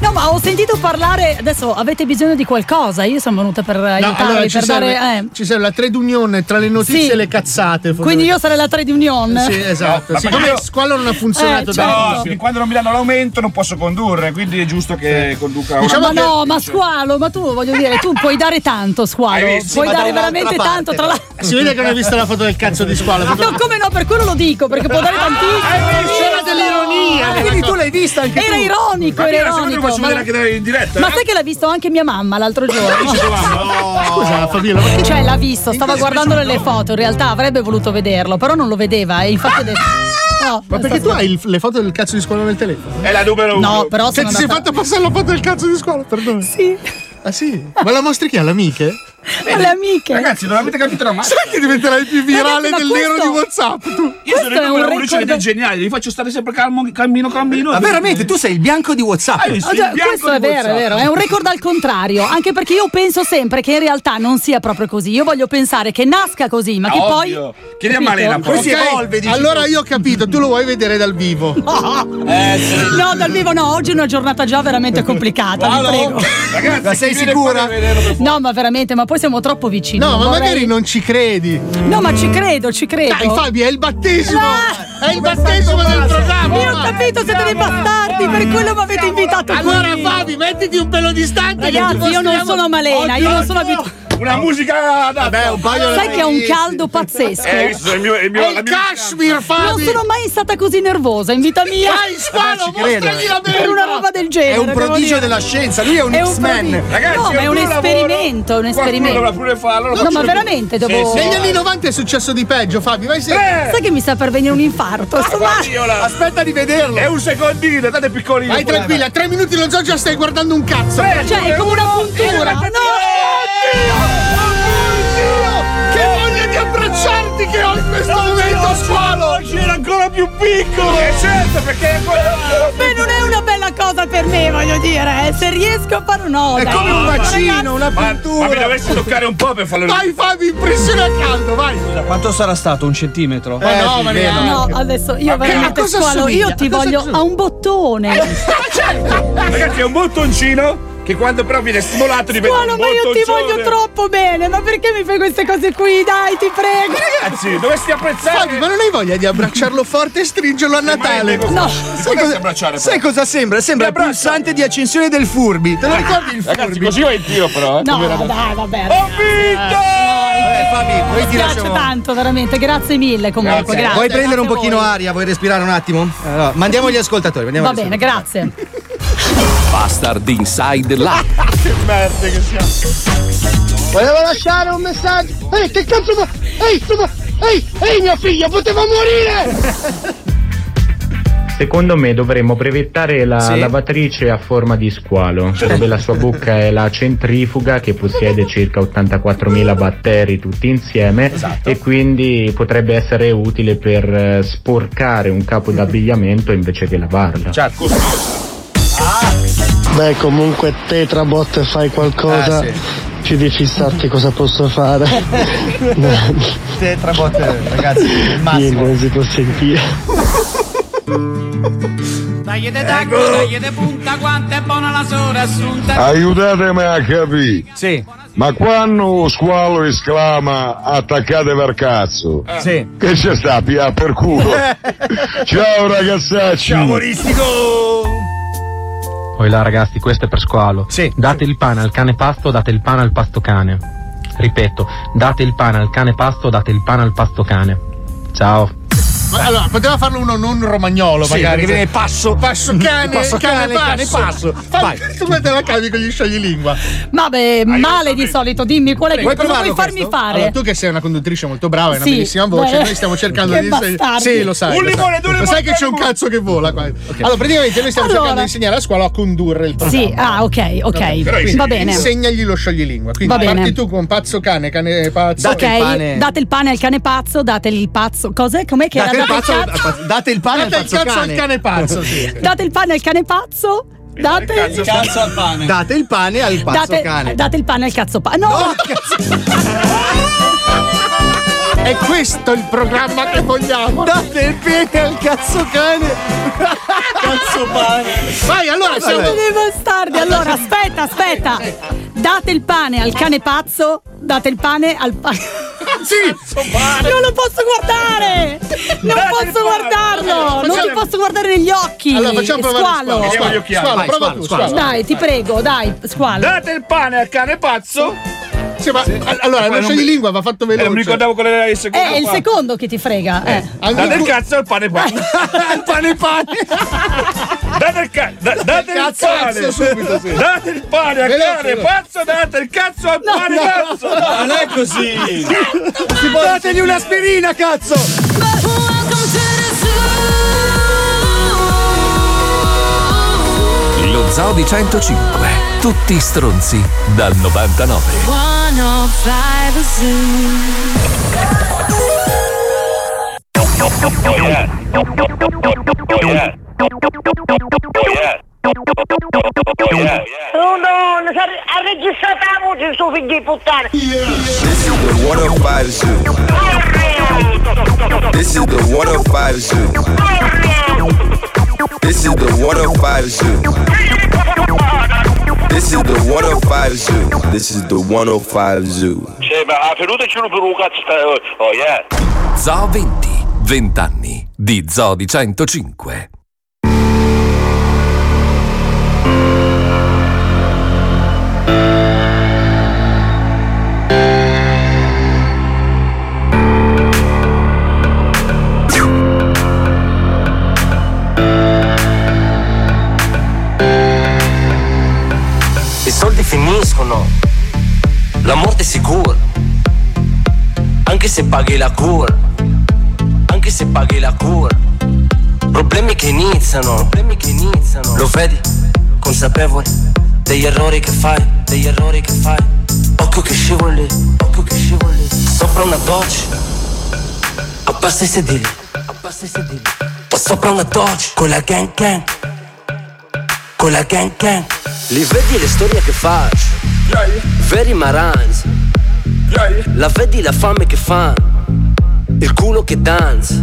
No, ma ho sentito parlare. Adesso avete bisogno di qualcosa. Io sono venuta per No, aiutarvi, allora ci per serve, dare. eh. ci serve la trade union tra le notizie Sì. e le cazzate. Quindi io sarei la trade union. Sì, esatto. Ma Siccome io- Squalo non ha funzionato Eh, da certo. No, fin quando non mi danno l'aumento non posso condurre, quindi è giusto che conduca una Diciamo ma no, ma squalo, ma tu voglio dire, tu puoi dare tanto, squalo. Hai visto? Puoi dare veramente parte, tanto, tra l'altro. Si vede che non hai visto la foto del cazzo di Squalo. No, come no, per quello lo dico, perché può dare tantissimo. C'era dell'ironia. Ah, quindi tu l'hai vista anche Era tu. ironico, era ironico. lo faccio ma- vedere anche in diretta. Ma eh? sai che l'ha visto anche mia mamma l'altro giorno? Scusa, Fabiola, Cioè l'ha visto, stava guardando le foto, in realtà avrebbe voluto vederlo, però non lo vedeva e infatti ha detto... No, Ma perché tu hai il- le foto del cazzo di Squalo nel telefono? È la numero uno. No, però Se ti sei andata- fatto passare la foto del cazzo di Squalo, perdono. Sì. Ah sì? Ma la mostri chi? Alle amiche? Alle amiche. Ragazzi, non avete capito una mazza. Sai che diventerai il più virale Ragazzi, del nero di WhatsApp tu? Io Questo sono il un numero uno record- dei geniali, li faccio stare sempre calmo, cammino, cammino. Ma veramente, tu sei il bianco di WhatsApp. Ah, già, Il bianco questo è vero, è vero, è un record al contrario, anche perché io penso sempre che in realtà non sia proprio così. Io voglio pensare che nasca così, ma che Ovvio. poi. Chiedi a? Malena, poi. Si evolve, dici allora tu. io ho capito, tu lo vuoi vedere dal vivo. Eh, sì. No, dal vivo no, oggi è una giornata già veramente complicata, vi prego. Ragazzi, Ma sei sicura? No, ma veramente, ma poi siamo troppo vicini. No, ma vorrei- magari non ci credi. No, ma ci credo, ci credo. Dai, Fabio, è il battesimo! Ah! È il battesimo del programma! Io ho capito, siete dei bastardi, per quello mi avete invitato Allora, qui. Fabi, mettiti un pelo distante. Ragazzi, io non sono Malena, io non sono abituata. Una musica adatta. Vabbè, un paio Sai che ha un caldo Eh, pazzesco. visto il mio, il mio, È la il mia Kashmir, Non Fabi! sono mai stata così nervosa in vita mia. Dai, Squalo, credo. mostragli la Per una roba del genere. È un prodigio della scienza, lui è un È un X-Men. Ragazzi, no, ma è un lavoro, esperimento, è un esperimento. dovrà pure farlo. lo No, ma veramente devo. Negli anni 90 è successo di peggio, Fabio, vai se... Sai che mi sta per venire un infarto? Fabiola. Aspetta di vederlo! È un secondino, date piccolino. Vai tranquilla, a tre minuti lo zoo già stai guardando un cazzo! Cioè, è come una puntura. No! Che voglia di abbracciarti che ho in questo momento, Squalo! Oggi era ancora più piccolo. Eh certo, perché è quello. Beh, non è una bella cosa per me, voglio dire. eh. Se riesco a fare no. È dai. come un bacino, Ragazzi, una Ma, ma mi dovessi toccare un po' per farlo Vai Fabio, impressione a caldo, vai! Quanto sarà stato? Un centimetro? Ma no, ma neanche. No, adesso io Ma che- veramente a cosa squalo, assomiglia? io ti A cosa voglio assomiglia? a un bottone. Ragazzi, è un bottoncino che quando però viene stimolato diventa un ma io ti voglio troppo bene, ma perché mi fai queste cose qui? Dai, ti prego. Ragazzi, dovresti apprezzare. Fabio, ma non hai voglia di abbracciarlo forte e stringerlo a Natale? No. No. Sai cosa, abbracciare, sai cosa sembra? Sembra il pulsante di accensione del Furby. Te lo ricordi il Ragazzi, Furby? così va in tiro però, eh. No, dai, vabbè. Ho vinto! Eh, Fabi, Mi piace tanto, veramente. Grazie mille comunque, Grazie. grazie. Vuoi prendere un pochino voi. aria? Vuoi respirare un attimo? Allora, mandiamo gli ascoltatori. mandiamo Va gli bene, grazie. Bastard Inside Live. Che merda che siamo! Volevo lasciare un messaggio. Ehi, che cazzo fa? Ehi, fa- Ehi, ehi, mia figlia, poteva morire! Secondo me dovremmo brevettare la Sì. lavatrice a forma di squalo, dove la sua bocca è la centrifuga che possiede circa 84.000 batteri tutti insieme Esatto. e quindi potrebbe essere utile per eh, sporcare un capo d'abbigliamento invece che lavarlo. Certo. Beh, comunque Tetrabot fai qualcosa. Eh, Più di fissarti cosa posso fare. Tetrabot, ragazzi, il Io massimo. non si può sentire. Dagli de tacco, dagli de punta, quanto è buona la sora assunta. Aiutatemi a capire. Sì. Ma quando squalo esclama attaccate per cazzo? Sì. Che c'è sta pia per culo? Ciao ragazzacci. Ciao Moristico! Poi là ragazzi, questo è per squalo. Date il pane al cane pasto, date il pane al pasto cane. Ripeto, date il pane al cane pasto, date il pane al pasto cane. Ciao. Ma allora, poteva farlo uno non romagnolo, Sì, magari. perché viene passo. Passo cane, Passo cane, cane, passo. cane, passo. Fai- Vai. Tu come te la cavi con gli scioglilingua? Vabbè, male di solito, dimmi qual è che Vuoi cosa vuoi farmi questo? fare? Allora, tu che sei una conduttrice molto brava e una Sì, bellissima voce, beh. noi stiamo cercando Che di bastardi. Sì, lo sai. Un lo sai. limone, due Lo sai limoni, che c'è un cazzo che vola qua. Allora, praticamente noi stiamo Allora. cercando di insegnare a scuola a condurre il programma. Sì, ah, ok, ok. Quindi Va bene. Insegnagli lo scioglilingua. Quindi Va bene. parti tu con pazzo cane, cane pazzo. ok, date il pane al cane pazzo, date il pazzo. Cos'è? Com'è che era? Il Date il pazzo- cazzo. Date il pane al Date il pazzo cazzo al cane. cane pazzo, sì. Date il pane al cane pazzo. Date Cazzo al pane. Date il pane al pazzo date, cane. date il pane al cazzo pane. No! È questo il programma che vogliamo. Date il pane al cazzo cane. cazzo pane. Vai, allora Siamo siamo. dei bastardi. Allora, aspetta, aspetta. Date il pane al cane pazzo. Date il pane al pane. Sì! Non lo posso guardare! Non Date il posso guardarlo! Non ti posso guardare negli occhi! Allora, facciamo provare Squalo! Squalo. Vediamo gli occhiali. Squalo, Vai, prova squalo, tu, squalo. squalo. Dai, ti prego, dai, squalo. Date il pane al cane pazzo. Sì, ma all- allora, non mi- scioglilingua va fatto Eh, non mi veloce. ricordavo qual era il secondo. È il pane. secondo che ti frega. Eh. Date il cazzo al pane pane. il pane pane. Date il, ca- da- date il Cazzo, pane. cazzo, subito, sì. Date il pane al Veloce, cane veloce. Pazzo, date il cazzo al pane no. cazzo. Non è così. Dategli un'aspirina, cazzo. Lo Zoo di 105. Tutti stronzi dal 99. 105 Zoo. Oh ha registrato la voce di puttana. This is the 105 Zoo. This is the 105 Zoo. This is the 105 Zoo. This is the 105 Zoo. This is the 105 Zoo. Cioè, ma a venuta c'è uno per un cazzo Oh, yeah. Zoo 20. 20 anni di Zoo di 105. Soldi finiscono, la morte è sicura, anche se paghi la cura, anche se paghi la cura. Problemi che iniziano, problemi che iniziano, lo vedi, consapevole degli errori che fai, degli errori che fai. Occhio che scivoli, occhio che scivoli, sopra una doccia, abbassa i sedili, abbassa i sedili, o sopra una doccia, con la gang gang, con la gang gang. Li vedi le storie che faccio Veri marans? La vedi la fame che fa? Il culo che danza?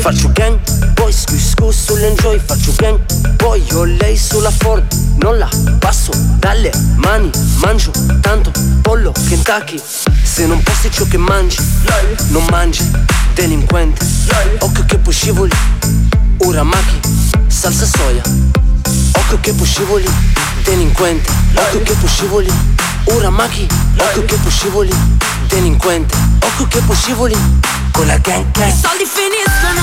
Faccio gang, poi scusco sull'enjoy Faccio gang, poi ho lei sulla Ford. Non la passo dalle mani Mangio tanto pollo Kentucky. Se non passi ciò che mangi Non mangi, delinquente Occhio che poi scivoli Uramaki, salsa soia. Occhio che scivoli, delinquente. Occhio che scivoli, uramaki Occhio che scivoli, delinquente. Occhio che scivoli, con la gang gang. I soldi finiscono.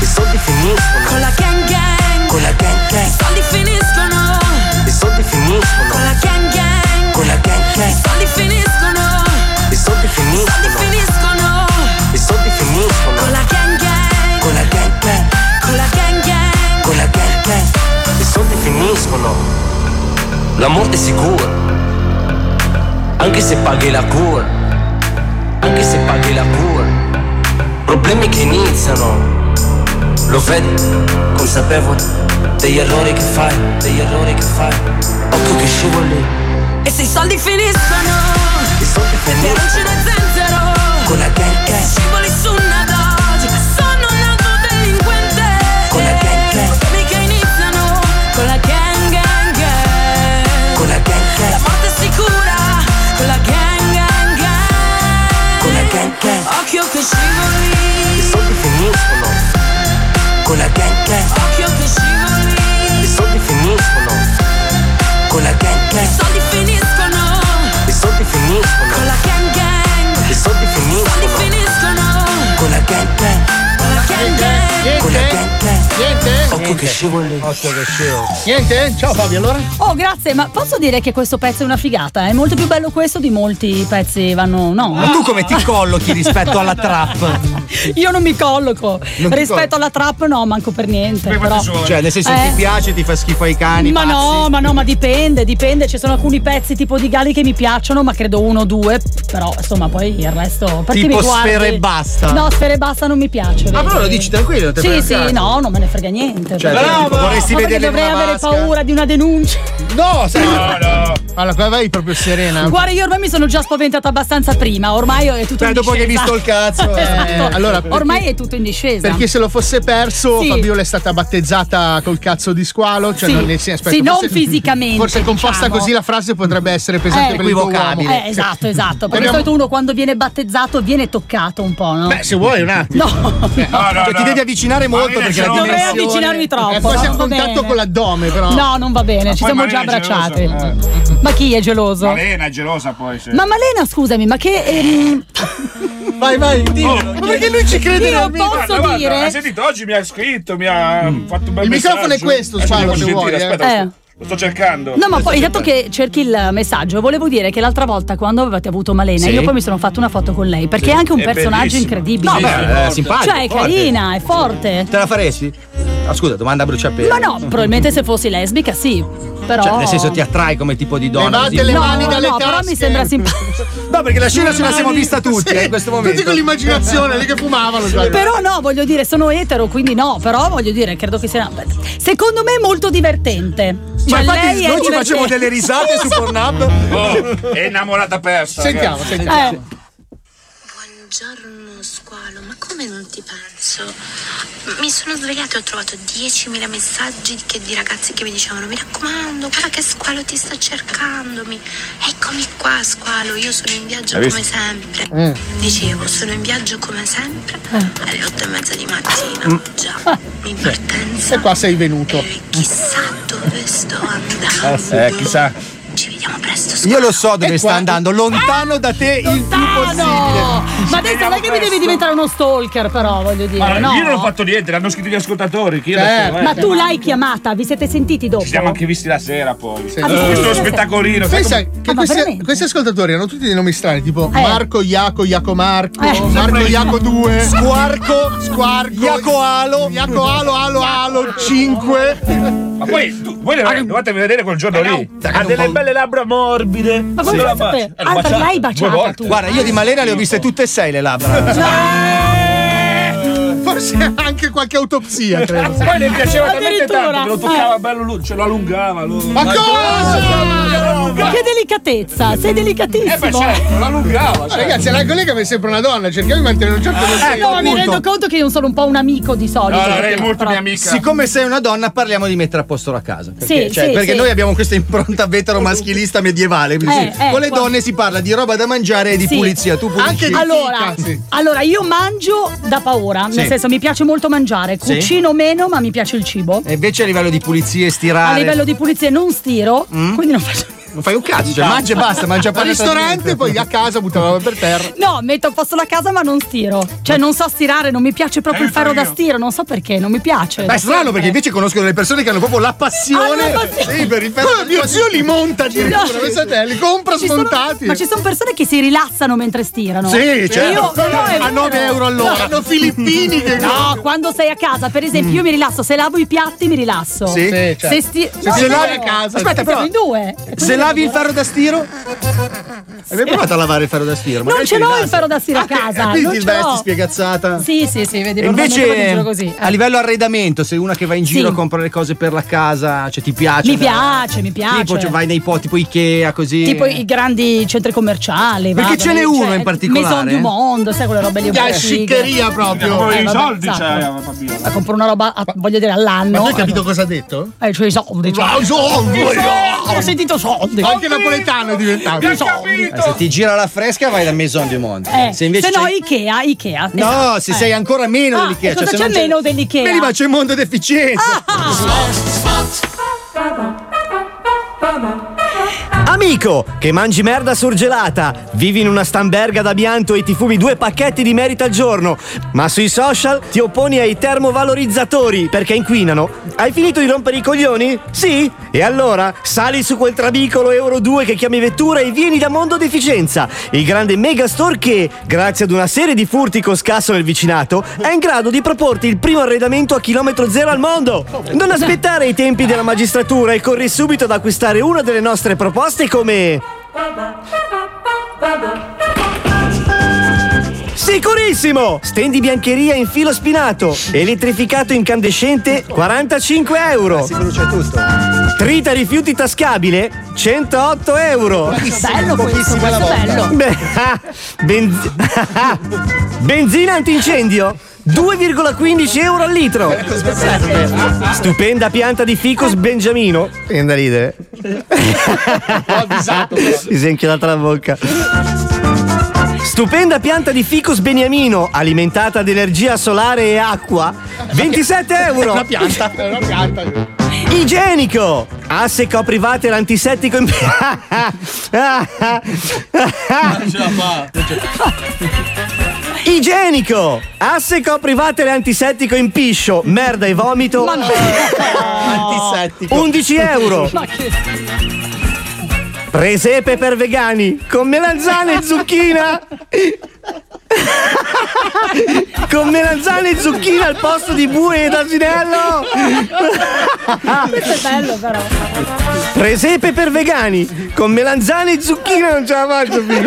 I soldi finiscono. Con la gang gang. con la gang gang. I soldi finiscono. I soldi finiscono. Con la gang gang. con la gang gang. I soldi finiscono. I soldi finiscono finiscono. La morte è sicura. Anche se paghi la cura. Anche se paghi la cura. Problemi che iniziano. Lo vedi, consapevole degli errori che fai, degli errori che fai. Occhio che scivoli. E se i soldi finiscono I soldi Perché non finiscono. ce n'è zenzero Con la gang E gang. Occhio che scivoli I soldi finiscono. Con la gang gang. Occhio che scivoli I soldi finiscono. Con la gang I gang. soldi finiscono I soldi finiscono. Con la gang gang I soldi I soldi finiscono. finiscono Con la gang gang. Con la gang gang Con la gang gang. Niente? Occhio che scivoli. Occhio che scivoli. Niente? Ciao Fabio, allora? Oh, grazie, ma posso dire che questo pezzo è una figata? È molto più bello questo di molti pezzi vanno. No. Ma tu come ti collochi rispetto alla trap? Io non mi colloco. Non Rispetto alla trap, no, manco per niente. Però. Cioè, nel senso Eh. ti piace, ti fa schifo ai cani. Ma pazzi? no, ma no, ma dipende, dipende. Ci sono alcuni pezzi tipo di Gali che mi piacciono, ma credo uno o due. Però, insomma, poi il resto. Perché Tipo mi guardi? Sfera e Basta. No, sfere e basta non mi piace. Ah, vedi? però lo dici tranquillo, te Sì, sì, no, non me ne frega niente. Cioè, vorresti Ma vederle dovrei avere vasca? paura di una denuncia. No, sai. No, no. Allora, qua vai proprio serena. Guarda, io ormai mi sono già spaventata abbastanza prima. Ormai è tutto Beh, in dopo che hai discesa. visto il cazzo, eh, Esatto. allora, perché- ormai è tutto in discesa. Perché se lo fosse perso, Sì. Fabiola è stata battezzata col cazzo di squalo. Cioè Sì. non, senso, aspetta, Sì, non forse- fisicamente, Forse composta diciamo. così la frase potrebbe essere pesante Eh, per il tuo. Eh, esatto, esatto. Perché di Abbiamo- solito uno quando viene battezzato viene toccato un po', no? Beh, se vuoi un attimo. No. Eh, Cioè, ti devi avvicinare molto perché la Dovrei dimensione- avvicinarmi troppo. È quasi no? a contatto con l'addome, però. No, non va bene, ci siamo già abbracciati. Ma chi è geloso? Malena è gelosa poi. sì. Ma Malena, scusami, ma che. ehm, Vai, vai, dillo. Ma perché lui ci crede Io realmente? posso Guarda, guarda, dire? ha sentito oggi mi ha scritto, mi ha fatto un bel Il microfono è questo, Spallo, se vuoi, Aspetta, eh. lo sto- lo sto cercando. No, ma poi dato cercando. che cerchi il messaggio, volevo dire che l'altra volta quando avevate avuto Malena, Sì. io poi mi sono fatto una foto con lei, perché Sì. è anche un È personaggio bellissima. incredibile. No, beh, è simpatico, Cioè, è forte. carina, è forte. Te la faresti? Ah, scusa, domanda a bruciapelo. Ma no, probabilmente se fossi lesbica sì. Però. Cioè, nel senso ti attrai come tipo di donna. Levate così? le no, mani dalle no, però tasche. mi sembra simpatico. No, perché la scena ce la siamo vista tutti Sì, eh, in questo momento. Tutti con l'immaginazione, lì che fumavano. cioè. Però no, voglio dire, sono etero, quindi no, però voglio dire, credo che sia. Secondo me è molto divertente. Ma Cioè, infatti noi ci facciamo delle risate su Pornhub. Oh, è innamorata persa. Sentiamo, ragazzi. sentiamo. Eh. Buongiorno squalo, ma come non ti penso? Mi sono svegliata e ho trovato 10.000 messaggi che- di ragazzi che mi dicevano mi raccomando, guarda che squalo ti sta cercandomi. Eccomi qua squalo, io sono in viaggio come sempre. Mm. Dicevo, sono in viaggio come sempre alle 8 e mezza di mattina. Mm. Già, in partenza. E qua sei venuto. Chissà dove sto andando. Eh, chissà. Ci vediamo presto. Io lo so dove E sta qua- andando, lontano da te il più Ah, possibile. Ma adesso non è che mi devi diventare uno stalker, però, voglio dire. Ma no. io non ho fatto niente, l'hanno scritto gli ascoltatori. Che io Certo. adesso, eh, Ma tu l'hai chiamata, vi siete sentiti dopo? Ci siamo anche visti la sera poi. Ah, Eh, siete Questo la spettacolino. sai come- che Ah, questi, questi ascoltatori hanno tutti dei nomi strani, tipo Eh. Marco, Iaco, Iaco Marco, Eh. Marco Iaco 2, Squarco, Squarco, Iaco Alo. Iaco Alo, Alo, Alo 5. Ma poi voi le- dovete vedere quel giorno lì. Ha delle po'. Belle labbra morbide. Ma come Sì, fai a sapere? Ah, l'hai baciata? Guarda, io di Malena le ho viste tutte e sei le labbra. Forse anche qualche autopsia, credo. Poi le piaceva talmente tanto che lo toccava bello, ce lo allungava. Lo... Ma cosa? Che delicatezza, sei Eh delicatissimo. beh certo, lo allungava. certo. Ragazzi, la collega mi sembra una donna, cerchiamo di mantenere un certo Eh, consenso. no, mi rendo conto che io sono un po' un amico di solito. No, no, lei è molto però- mia amica. Siccome sei una donna, parliamo di mettere a posto la casa. Perché, Sì, cioè, sì, perché sì. noi abbiamo questa impronta vetero maschilista medievale. quindi Eh, sì, eh, con le qua- donne si parla di roba da mangiare e di Sì. pulizia. Tu pulisci. Anche di- Allora, Sì. allora, io mangio da paura, Sì. nel senso mi piace molto mangiare, Sì. cucino meno, ma mi piace il cibo. E invece a livello di pulizia e A stirare. livello di pulizia non stiro, Mm? quindi non faccio Non fai un cazzo, cioè mangia e basta, mangia Al ristorante, poi a casa butta la roba per terra. No, metto a posto la casa ma non stiro. Cioè non so stirare, non mi piace proprio il ferro da stiro, non so perché, non mi piace. Beh, è strano perché invece conosco delle persone che hanno proprio la passione. Ah, passione. Sì, per il ferro. Oh, mio zio li monta addirittura, No. pensate, li compra Ci sono- smontati. ma ci sono persone che si rilassano mentre stirano. Sì, certo. Io, no, A 9 vero. euro all'ora. Sono filippini che- No, quando sei a casa, per esempio, io mi rilasso. Se lavo i piatti, mi rilasso. Sì, sì, certo. Se, sti- Se no, se lavi a casa. Aspetta, Però- in due. Se lavi il ferro da stiro? Hai mai provato a lavare il ferro da stiro? Non Magari ce ti l'ho il ferro da stiro a Ah, casa. Quindi non ti ce vesti l'ho. spiegazzata. Sì, sì, sì, vedi, E invece così. eh. a livello arredamento, sei una che va in giro Sì. a comprare cose per la casa, cioè ti piace? Mi piace, mi piace. Tipo, cioè, vai nei po' tipo Ikea così. Tipo i grandi centri commerciali. Perché vado, ce n'è cioè, uno in particolare? Maison du Monde, sai quelle robe lì fighe. sciccheria proprio. Eh, I soldi sacco. c'è, Ma compro una roba, a- voglio dire, all'anno. Ma tu hai capito cosa ha detto? Eh, cioè. Cioè. Ah! I soldi, Ho sentito soldi. Anche napoletano è diventato. I soldi. Eh, se ti gira la fresca vai da Maison du Monde. Eh, se invece se no Ikea, Ikea. No, esatto. se Eh. sei ancora meno Ah, dell'Ikea. e cosa se c'è non meno dell'Ikea? Vedi, ma c'è mondo deficienza. Amico, che mangi merda surgelata, vivi in una stamberga da Bianto e ti fumi due pacchetti di merito al giorno, ma sui social ti opponi ai termovalorizzatori perché inquinano. Hai finito di rompere i coglioni? Sì? E allora sali su quel trabicolo Euro 2 che chiami vettura e vieni da Mondo Deficienza, il grande megastore che, grazie ad una serie di furti con scasso nel vicinato, è in grado di proporti il primo arredamento a chilometro zero al mondo. Non aspettare i tempi della magistratura e corri subito ad acquistare una delle nostre proposte come... Sicurissimo! Stendi biancheria in filo spinato, elettrificato incandescente 45 euro. Si brucia tutto. Trita rifiuti tascabile 108 euro. Bello questo, questo è bello. Beh, benz- Benzina antincendio 2,15 euro al litro. Stupenda pianta di ficus benjamino. Viene da ridere. Mi si è inchiodata la bocca. Stupenda pianta di ficus beniamino alimentata ad energia solare e acqua 27 euro. Una pianta. È una pianta. Igienico! Asse coprivater antisettico in... Igienico! Asse coprivater antisettico in piscio, merda e vomito. Ma no. Antisettico. 11 euro. Ma che... Presepe per vegani con melanzane e zucchina. con melanzane e zucchina al posto di bue ed asinello. Questo è bello però. Presepe per vegani con melanzane e zucchina non ce la faccio più.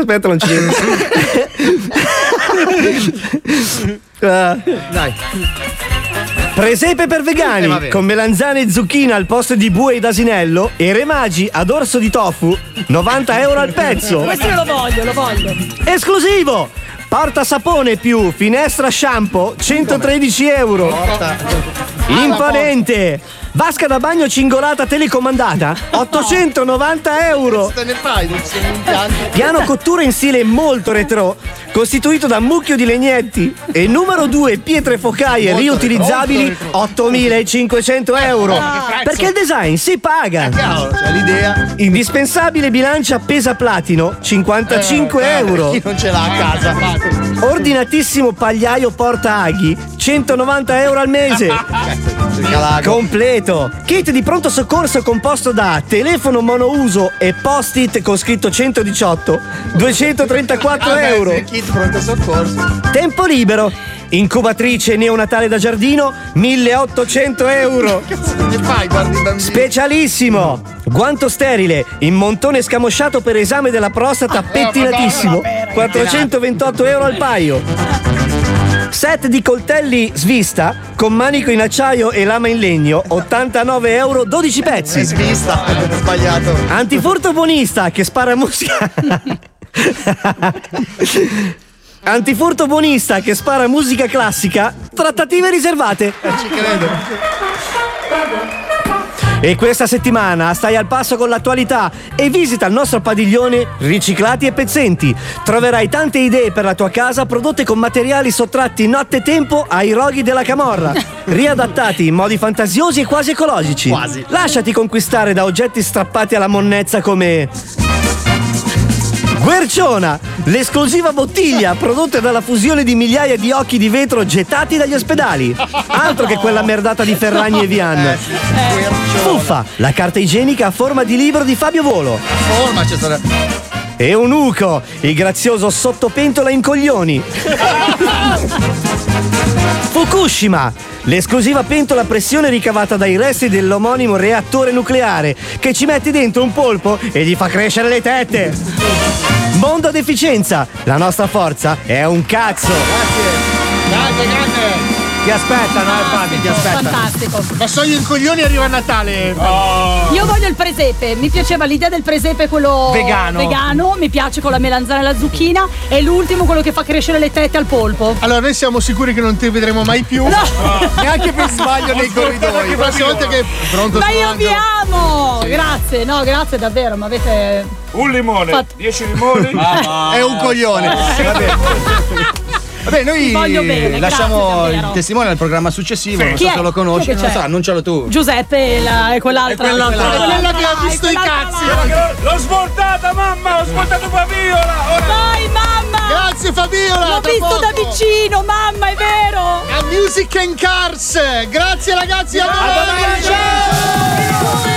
Aspetta, non ci vedo. Ah. Dai. Presepe per Eh, vegani vabbè. con melanzane e zucchina al posto di bue ed asinello e remagi ad orso di tofu 90 euro al pezzo. Questo io lo voglio, lo voglio. Esclusivo! Porta sapone più finestra shampoo 113 euro. Imponente! Vasca da bagno cingolata telecomandata 890 euro. Te ne fai del suo impianto. Piano cottura in stile molto retro, costituito da mucchio di legnetti e numero 2 pietre focaie riutilizzabili retro, 8500 euro. Perché il design si paga. Cavolo, c'è l'idea. Indispensabile bilancia pesa platino 55 Eh, euro. Chi non ce l'ha a casa? Ordinatissimo pagliaio porta aghi 190 euro al mese. Completo. Kit di pronto soccorso composto da telefono monouso e post-it con scritto 118 234 Ah, beh, euro. Kit pronto soccorso. Tempo libero. Incubatrice neonatale da giardino 1800 euro. Cazzo ne fai? Guardi i bambini. Specialissimo! Guanto sterile, in montone scamosciato per esame della prostata pettinatissimo, 428 euro al paio. Set di coltelli svista con manico in acciaio e lama in legno, 89 euro, 12 È pezzi. svista, ho sbagliato. Antifurto buonista che spara musica. Antifurto buonista che spara musica classica, trattative riservate. Ci credo. E questa settimana stai al passo con l'attualità e visita il nostro padiglione Riciclati e Pezzenti. Troverai tante idee per la tua casa prodotte con materiali sottratti nottetempo ai roghi della camorra, riadattati in modi fantasiosi e quasi ecologici. Quasi. Lasciati conquistare da oggetti strappati alla monnezza come Guerciona, l'esclusiva bottiglia prodotta dalla fusione di migliaia di occhi di vetro gettati dagli ospedali. Altro che quella merdata di Ferragni e Vian. Fuffa, la carta igienica a forma di libro di Fabio Volo. Forma c'è stata. E un uco, il grazioso sottopentola in coglioni. Fukushima, l'esclusiva pentola a pressione ricavata dai resti dell'omonimo reattore nucleare, che ci metti dentro un polpo e gli fa crescere le tette. Mondo deficienza, la nostra forza è un cazzo. Grande, grande. Ti aspettano, eh, Fabi, ti aspettano. Fantastico. Ma so io in coglioni arriva Natale. Io voglio il presepe, mi piaceva l'idea del presepe quello Vegano. vegano, mi piace con la melanzana e la zucchina e l'ultimo quello che fa crescere le tette al polpo. Allora, noi siamo sicuri che non ti vedremo mai più. Neanche per sbaglio nei corridoi. La prossima volta che pronto Ma io vi amo! Grazie, no, grazie davvero, ma avete. Un limone, Fatto- 10 limoni. È un coglione. Vabbè. Vabbè, noi bene, lasciamo grazie, il testimone al programma successivo. Non Chi so è? se lo conosci. È Non lo so, annuncialo tu. Giuseppe e, la- e quell'altra. E quell'altra. Quella che ha visto i cazzi. là. L'ho svoltata, mamma! Ho svoltato Fabiola! Ora... Vai, mamma! Grazie Fabiola. L'ho visto poco. da vicino, mamma, è vero! A Music and Cars. Grazie ragazzi, a domani. Ciao.